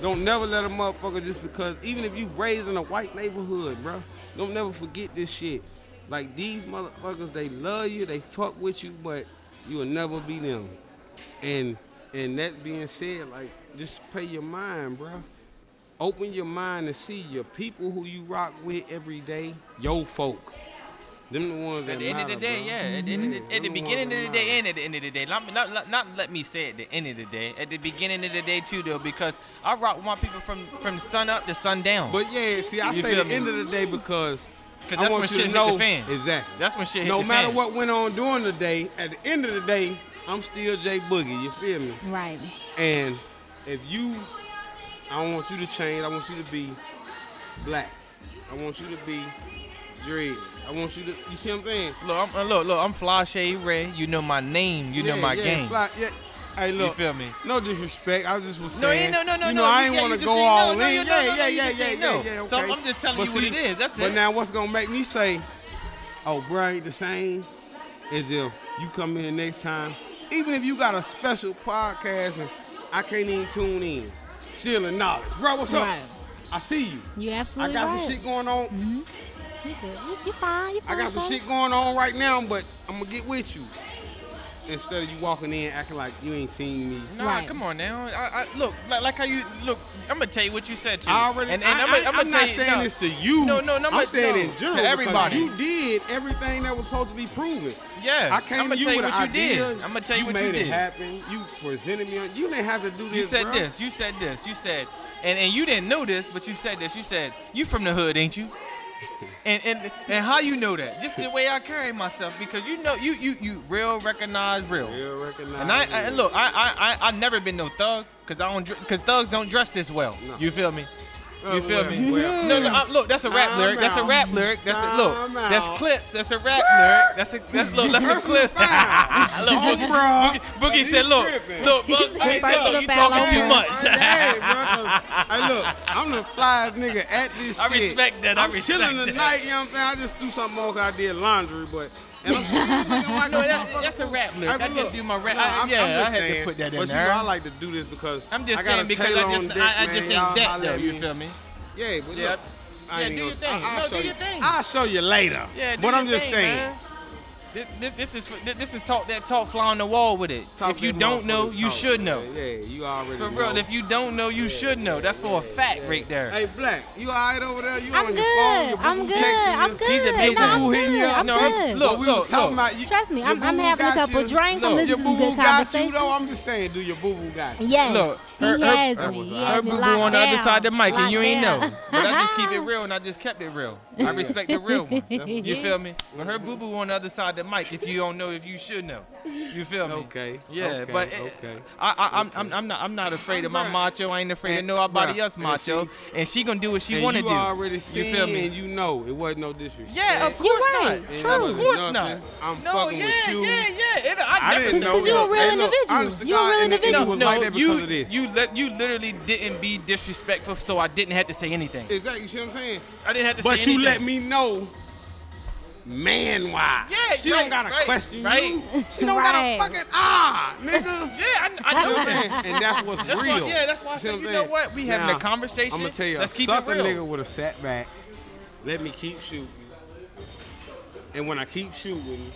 Don't never let a motherfucker just because even if you raised in a white neighborhood, bro, don't never forget this shit. Like these motherfuckers, they love you, they fuck with you, but you will never be them. And and that being said, like just pay your mind, bro. Open your mind to see your people who you rock with every day, yo folk. Them the ones that At the end of the day, bro. yeah. At the, end of the, at the beginning of the day and at the end of the day. Not, not, not, not let me say at the end of the day. At the beginning of the day too, though, because I rock with my people from from sun up to sun down. But yeah, see, I You say the me? end of the day because. I that's want when you shit to hit know the fan. exactly. That's when shit hit no the matter fan. what went on during the day, at the end of the day, I'm still Jay Boogie. You feel me? Right. And if you, I don't want you to change. I want you to be black. I want you to be dread. I want you to. You see what I'm saying? Look, I'm, uh, look, look. I'm Fly Shade Ray. You know my name. You know my yeah, game. Fly, yeah. Hey, look. You feel me? No disrespect. I just was No, saying. yeah, no, no, no, You no. know, I ain't yeah, want to go all no, no, in. Yeah, no, no, yeah, no, you yeah, yeah, yeah, no. yeah. So I'm- just telling But you what it is. That's But it. But now, what's gonna make me say, "Oh, bro, ain't the same," is if you come in next time, even if you got a special podcast and I can't even tune in, still acknowledge, bro. What's Right. up? I see you. You absolutely. I got right. some shit going on. You good. You, you fine. You I got some shit going on right now, but I'm gonna get with you. Instead of you walking in acting like you ain't seen me. Nah, Right. come on now. I, I, look, like, like how you look. I'm gonna tell you what you said too. I already. And, and I, I'm, I, I'm, I'm, gonna tell not you, saying no. this to you. No, no, no, I'm but- saying no, in to general because everybody. You did everything that was supposed to be proven. Yeah, I came I'm to gonna you tell you with what an you idea. did. I'm gonna tell you, what made you it happen. You presented me. On, you didn't have to do this. You said bro. this. You said this. You said, and and you didn't know this, but you said this. You said you from the hood, ain't you? And and and how you know that? Just the way I carry myself, because you know you you you real recognize real. Real recognize. And I, I and look, I I I I never been no thug, cause I don't because thugs don't dress this well. No. You feel me? You feel me? well. No, no, I, look, that's a rap Time lyric. That's a rap lyric. That's a look. Time That's out. clips. That's a rap lyric. That's a that's look. That's a clip. look, Boogie. Boogie, Boogie said, look, tripping. look, look, He said Boogie said, look, you talking too much. Yeah, bro. 'cause- Hey, look, I'm the flyest nigga at this shit. I respect that, I I'm chilling tonight, you know what I'm saying? I just do something more 'cause I did laundry, but. And I'm like No, that- that's a rap lyric. I but look, do my rap- no, I- I'm- yeah, I'm just I had to saying, put that in But you know, I like to do this because I'm just I saying because I just on deck, I, I just ain't that though. You feel me? Yeah, but Yeah. look, I yeah, do your thing. I, will No, show do you. your thing. I'll show you later. Yeah, do but I'm just thing, saying. man. This, this, this is this, this is talk that talk fly on the wall with it. Talk if you don't know, you talk, should know. Yeah, yeah, you already For know. real, if you don't know, you should know. That's for a fact right there. Hey, Black, you all right over there? You I'm on good. your phone? Your I'm boo-boo good. I'm good. She's a big no, I'm boo hitting good. you. I'm No, good. look, we was look, talking look. about you. Trust me, I'm, I'm having a couple you. drinks. I'm Look, listening Your to some boo good boo got you though. I'm just saying, do your boo boo got you? Yes, Look, he her- her- has her- me. He her has Her me boo boo on the other side of the mic, and you ain't know. But I just keep it real, and I just kept it real. I respect the real one. You feel me? But her boo boo on the other side of the mic. If you don't know, if you should know. You feel me? Okay. Yeah, okay, but it- okay. I, I, I'm, I'm, I'm not, I'm not afraid of my macho. I ain't afraid of And- nobody bruh, else and macho, and she gonna do what she and wanna you do. already you feel me? and you know it wasn't no disrespect. Yeah, of course right. not. True. Of course nothing. not. I'm no, fucking yeah, with you. yeah, yeah. It, I, I never didn't Just know 'cause you that. a real individual. honest to You a real individual. No, you, because of this. you, let, you literally didn't be disrespectful, so I didn't have to say anything. Exactly. You see what I'm saying? I didn't have to say But anything. you let me know, man, why? Yeah, she right, don't gotta right, question right. you. She don't Right. gotta fucking ah, nigga. Yeah, I, I know know what I'm that. saying? And that's what's That's real. why, yeah, that's why I said, you I'm know what? We having Now, a conversation. I'm gonna tell you, Let's a keep it sucker real. nigga with a setback. Let me keep shooting. And when I keep shooting,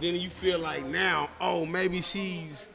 then you feel like now, oh, maybe she's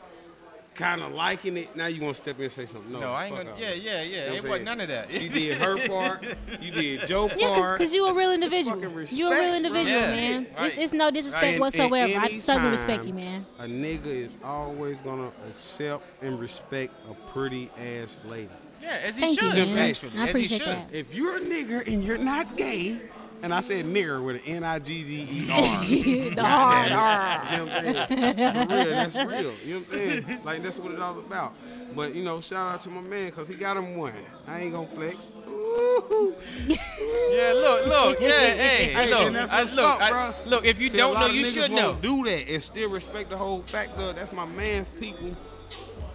kind of liking it. Now you gonna step in and say something? No, No, I ain't gonna. off. Yeah, yeah, yeah. You know It wasn't none of that. She did her part. You did Joe part. Yeah, because you a real individual. fucking You a real individual, Yeah. man. Right. It's, it's no disrespect Right. And- whatsoever. and I certainly respect you, man. A nigga is always gonna accept and respect a pretty ass lady. yeah, as he Thank you, man. Actually, I as appreciate he should. that. If you're a nigga and you're not gay, and I said nigger with an N I G G E R. the hard R. You know what I'm saying? For real, that's real. You know what I'm saying? Like that's what it's all about. But you know, shout out to my man because he got him one. I ain't gonna flex. Ooh. Yeah, look, look, yeah, hey, Hey, look, and that's I, look, up, I- bro. look. If you See, don't know, you should know. do that and still respect the whole fact of that's my man's people.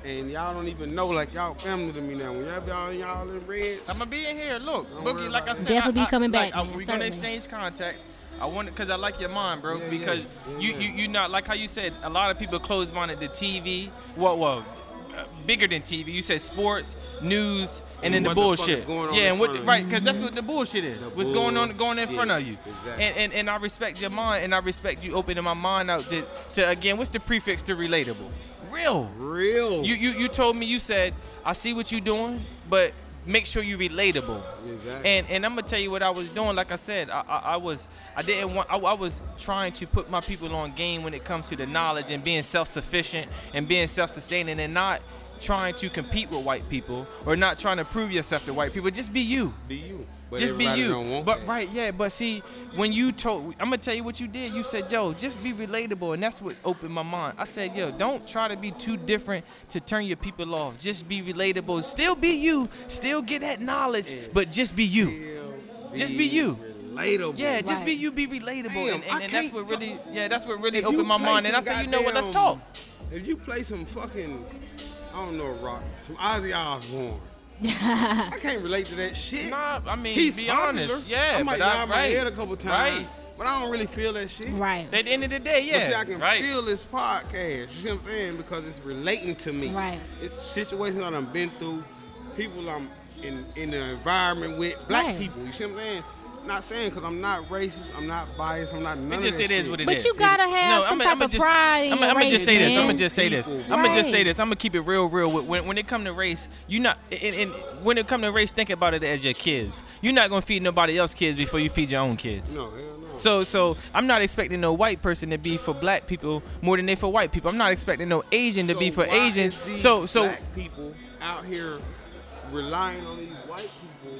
And y'all don't even know, like y'all family to me now. When y'all y'all, y'all in reds, I'm gonna be in here. Look, Don't Boogie, like I said. Definitely I, be coming I, like, back, I- man, we're gonna exchange contacts. I want it, because I like your mind, bro. Yeah, yeah. because Yeah, you, yeah. you you not like how you said a lot of people close minded to TV. What well, uh, bigger than TV. You said sports, news, and, And then the what the bullshit. going on yeah, and what right because that's what the bullshit is. The What's going on going in front of you. Exactly. And, and and I respect your mind, and I respect you opening my mind out to to again. What's the prefix to relatable? Real. real. You you you told me you said I see what you're doing, but make sure you're relatable. Exactly. And and I'm gonna tell you what I was doing. Like I said, I, I, I was I didn't want I, I was trying to put my people on game when it comes to the knowledge and being self-sufficient and being self-sustaining and not trying to compete with white people or not trying to prove yourself to white people. Just be you. be you. But just be you. Don't want but that. right, yeah. But see, when you told, I'm gonna tell you what you did. You said, "Yo, just be relatable," and that's what opened my mind. I said, "Yo, don't try to be too different to turn your people off. Just be relatable. Still be you. Still get that knowledge, but just be you. Still Just be you. relatable. Yeah, just be you, be relatable, Damn, and, and, and that's what really, yeah, that's what really opened my mind. And I some said, you know what, let's talk. If you play some fucking, I don't know, rock, some Ozzy Osbourne, I can't relate to that shit. Nah, I mean, He's be popular. honest, yeah, I might but I- nod my right, head a couple times, right. but I don't really feel that shit. Right. At the end of the day, yeah, But see, I can right. feel this podcast. You see what I'm saying? Because it's relating to me. Right. It's situations that I've been through, people I'm in in the environment with, black Right. people. You see what I'm saying? Not saying because I'm not racist, I'm not biased, I'm not none It of just that it is shit. what it But is. you gotta have some I'ma- type I'ma of just- pride in I'ma, I'ma race, just say this. I'm gonna just say this. People. I'm gonna just say this. I'm gonna keep it real, real. When when it come to race, you not and, and when it come to race, think about it as your kids. You're not gonna feed nobody else kids before you feed your own kids. No, hell no. So so I'm not expecting no white person to be for black people more than they for white people. I'm not expecting no Asian to So be for why Asians. is these So so black people out here relying on these white people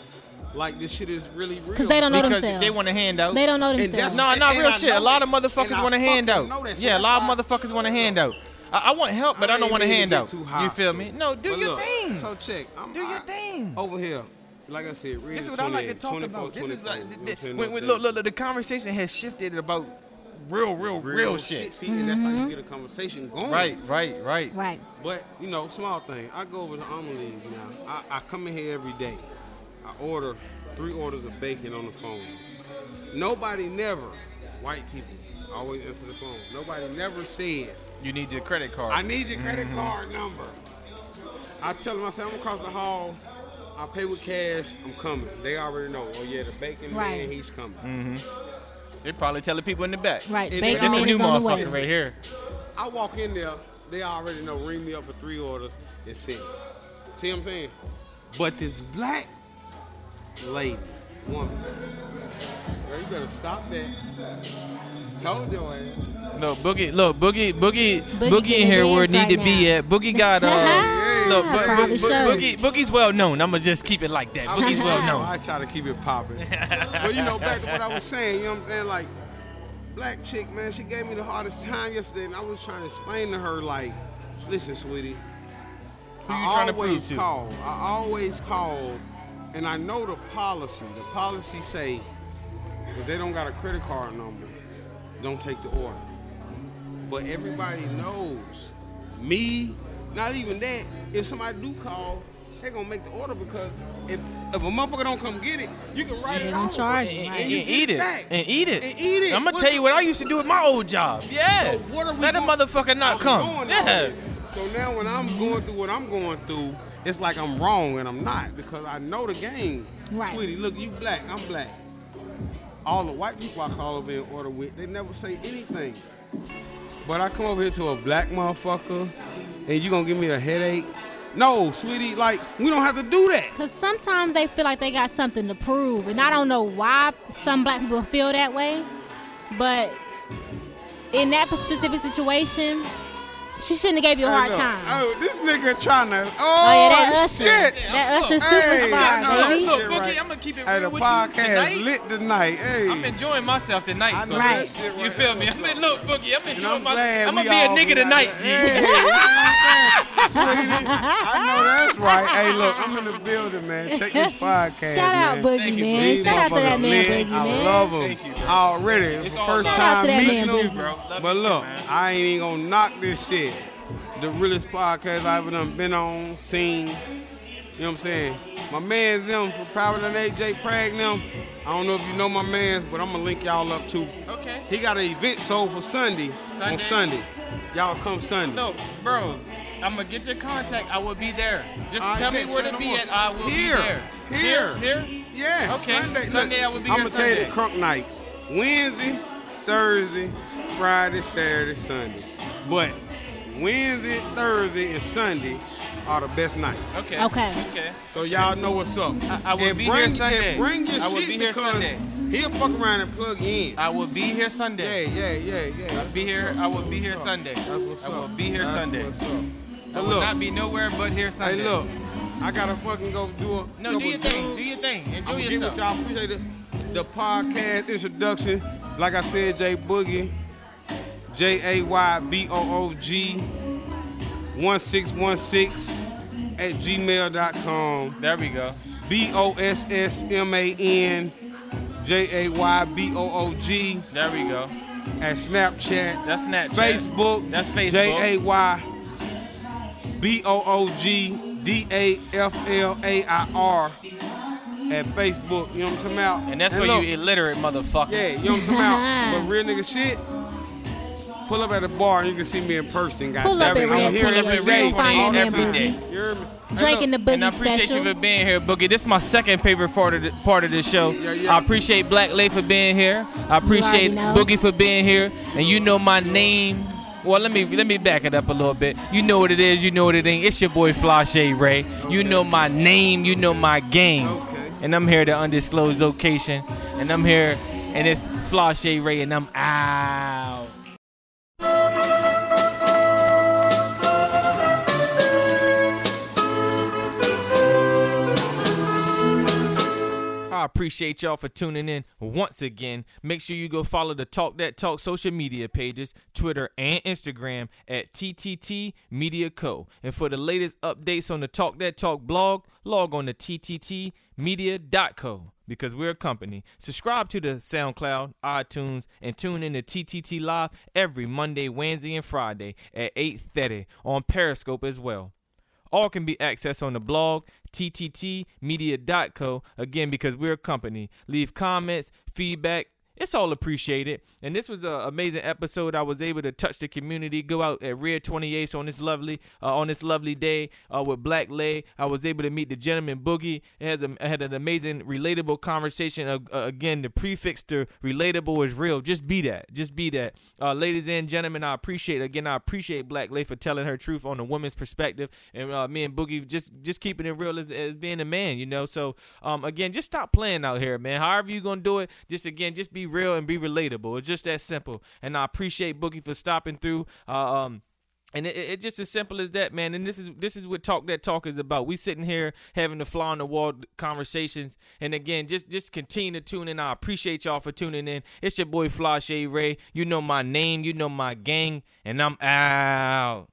like this shit is really real. Because they don't know because themselves. they want a handout. They don't know And themselves. that's- No, no, real shit. A lot of motherfuckers want a handout. that. So Yeah, a lot of motherfuckers want a handout. I, I want help, but I, don't want a mean to get handout. too You feel me? No, do But your look, thing. So check. I'm, Do your I- thing. Over here, like I said, read This is it what I like to talk about. This is like, you know what I'm th- saying? when, when, look, look, look, the conversation has shifted about real, real, real, real shit. See, and that's how you mm-hmm. get a conversation going. Right, right, right. Right. But you know, small thing. I go over to Amelie's now. I, I come in here every day. I order three orders of bacon on the phone. Nobody never, white people, always answer the phone. Nobody never said, You need your credit card. I need your credit card number. I tell them, I say, I'm across the hall. I pay with cash. I'm coming. They already know. Oh yeah, the bacon Right. man, he's coming. Mm. They probably telling people in the back. Right. And Bacon they- This a man new is on the way. motherfucker right here. I walk in there, they already know, ring me up for three orders and send. See what I'm saying? But this black lady, woman, girl, you better stop that. Told your ass. No, Boogie, look, Boogie, Boogie, Boogie Boogie, in here where it advanced need to right be at. Boogie got, uh, look, Bo- Probably Bo- Boogie, Boogie's well known. I'ma just keep it like that. Boogie's well known. I try to keep it popping. but you know, back to what I was saying, you know what I'm saying? Like, black chick, man, she gave me the hardest time yesterday, and I was trying to explain to her, like, listen, sweetie. Who you I trying to prove always to? call. I always call, and I know the policy. The policy say if they don't got a credit card number, don't take the order. But everybody knows me. Not even that. If somebody do call, they gonna make the order because if if a motherfucker don't come get it, you can write They it gonna off. charge And, you, and- and you get eat it it. And eat it. And eat it. I'm gonna What tell the- you what I used to do at my old job. Yeah. So what are we Let a motherfucker not come. Yeah. So now when I'm going through what I'm going through, it's like I'm wrong and I'm not because I know the game. Right. Sweetie, look, you black, I'm black. All the white people I call over and order with, they never say anything. But I come over here to a black motherfucker and you gonna give me a headache? No, sweetie, like we don't have to do that. Because sometimes they feel like they got something to prove. And I don't know why some black people feel that way. But in that specific situation, she shouldn't have gave you a hard time. Oh, this nigga trying to. Oh, Oh, yeah, that oh, Usher. shit. That Usher Hey, superstar, I know baby. that Look, shit Boogie, right. I'm gonna keep it Hey, real the with you podcast tonight. lit tonight. Hey, I'm enjoying myself tonight. I know Boogie. Right. that shit You feel me? I mean, look, Boogie, I'm enjoying I'm myself. I'm gonna be a nigga tonight, G. Hey, you know I'm saying? Sweetie, I know that's right. Hey, look, I'm in the building, man. Check this podcast, Shout out man. Boogie, Thank you, man. Shout out to that man, lit. Boogie, I love him Thank you, bro. already. It's It's the first time meeting man, him. Bro. But look. I ain't even gonna knock this shit. The realest podcast I've ever done been on, seen. You know what I'm saying? My man's them from Private and AJ Prag them. I don't know if you know my man, but I'm gonna link y'all up too. Okay. He got an event sold for Sunday, Sunday. on Sunday? Y'all come Sunday. No, bro. I'm gonna get your contact. I will be there. Just ah, I tell me where to be at. I will Here. be there. Here. Here. Here. Yeah, Okay, Sunday. Sunday I will be I'm gonna tell you the crunk nights. Wednesday, Thursday, Friday, Saturday, Sunday. But Wednesday, Thursday, and Sunday are the best nights. Okay. Okay. Okay. So y'all know what's up. I- I will and be here bring, Sunday. And bring your I will shit be here because Sunday. he'll fuck around and plug in. I will be here Sunday. Yeah, yeah, yeah, yeah. I'll be here. I will be here Sunday. That's what's up. I will be here That's Sunday. what's up. I will look, not be nowhere but here Sunday. hey, look, I gotta fucking go do a. No, couple do your thing. Do your thing. Enjoy I'm gonna get yourself. with y'all. Appreciate the, the podcast introduction. Like I said, Jay Boogie, J A Y B O O G, one six one six at gmail.com. There we go. B O S S M A N J A Y B O O G There we go. at Snapchat. That's Snapchat. Facebook. That's Facebook. J A Y B O O G D A F L A I R at Facebook. You know what I'm talking about? And that's for look, you illiterate motherfucker. Yeah, you know what I'm talking about? But real nigga shit. Pull up at a bar and you can see me in person. Pull goddamn. up at we go. Red I'm here Pull up every at 28. day. Red You'll find 28 me in every Boogie. day. You hear Drinking the look, boogie And I appreciate special. you for being here, Boogie. This is my second favorite part of the, part of the show. Yeah, yeah. I appreciate Black Lay for being here. I appreciate. Boogie for being here. And you know my name. Well, let me let me back it up a little bit. You know what it is. You know what it ain't. It's your boy Flashe Ray. You know my name. You know my game. Okay. And I'm here to undisclosed location. And I'm here, and it's Flashe Ray, and I'm out. Appreciate y'all for tuning in once again. Make sure you go follow the Talk That Talk social media pages, Twitter and Instagram at TTT Media Co. And for the latest updates on the Talk That Talk blog, log on to TTTmedia.co because we're a company. Subscribe to the SoundCloud, iTunes, and tune in to TTT Live every Monday, Wednesday, and Friday at 8.30 on Periscope as well. All can be accessed on the blog, tttmedia.co. Again, because we're a company. Leave comments, feedback. It's all appreciated. And this was an amazing episode. I was able to touch the community, go out at Red 28 on this lovely uh, on this lovely day uh, with Black Lay. I was able to meet the gentleman Boogie. It had, had an amazing, relatable conversation. Uh, again, the prefix to relatable is real. Just be that. Just be that. Uh, ladies and gentlemen, I appreciate again. I appreciate Black Lay for telling her truth on a woman's perspective, and uh, me and Boogie just just keeping it real as, as being a man. You know. So um, again, just stop playing out here, man. However you gonna do it, just again, just be real and be relatable. It's just that simple. And I appreciate Boogie for stopping through. Uh, um, and it, it, just as simple as that, man. And this is this is what talk that talk is about. We sitting here having the fly on the wall conversations. And again, just just continue to tune in. I appreciate y'all for tuning in. It's your boy Flashe Ray. You know my name. You know my gang. And I'm out.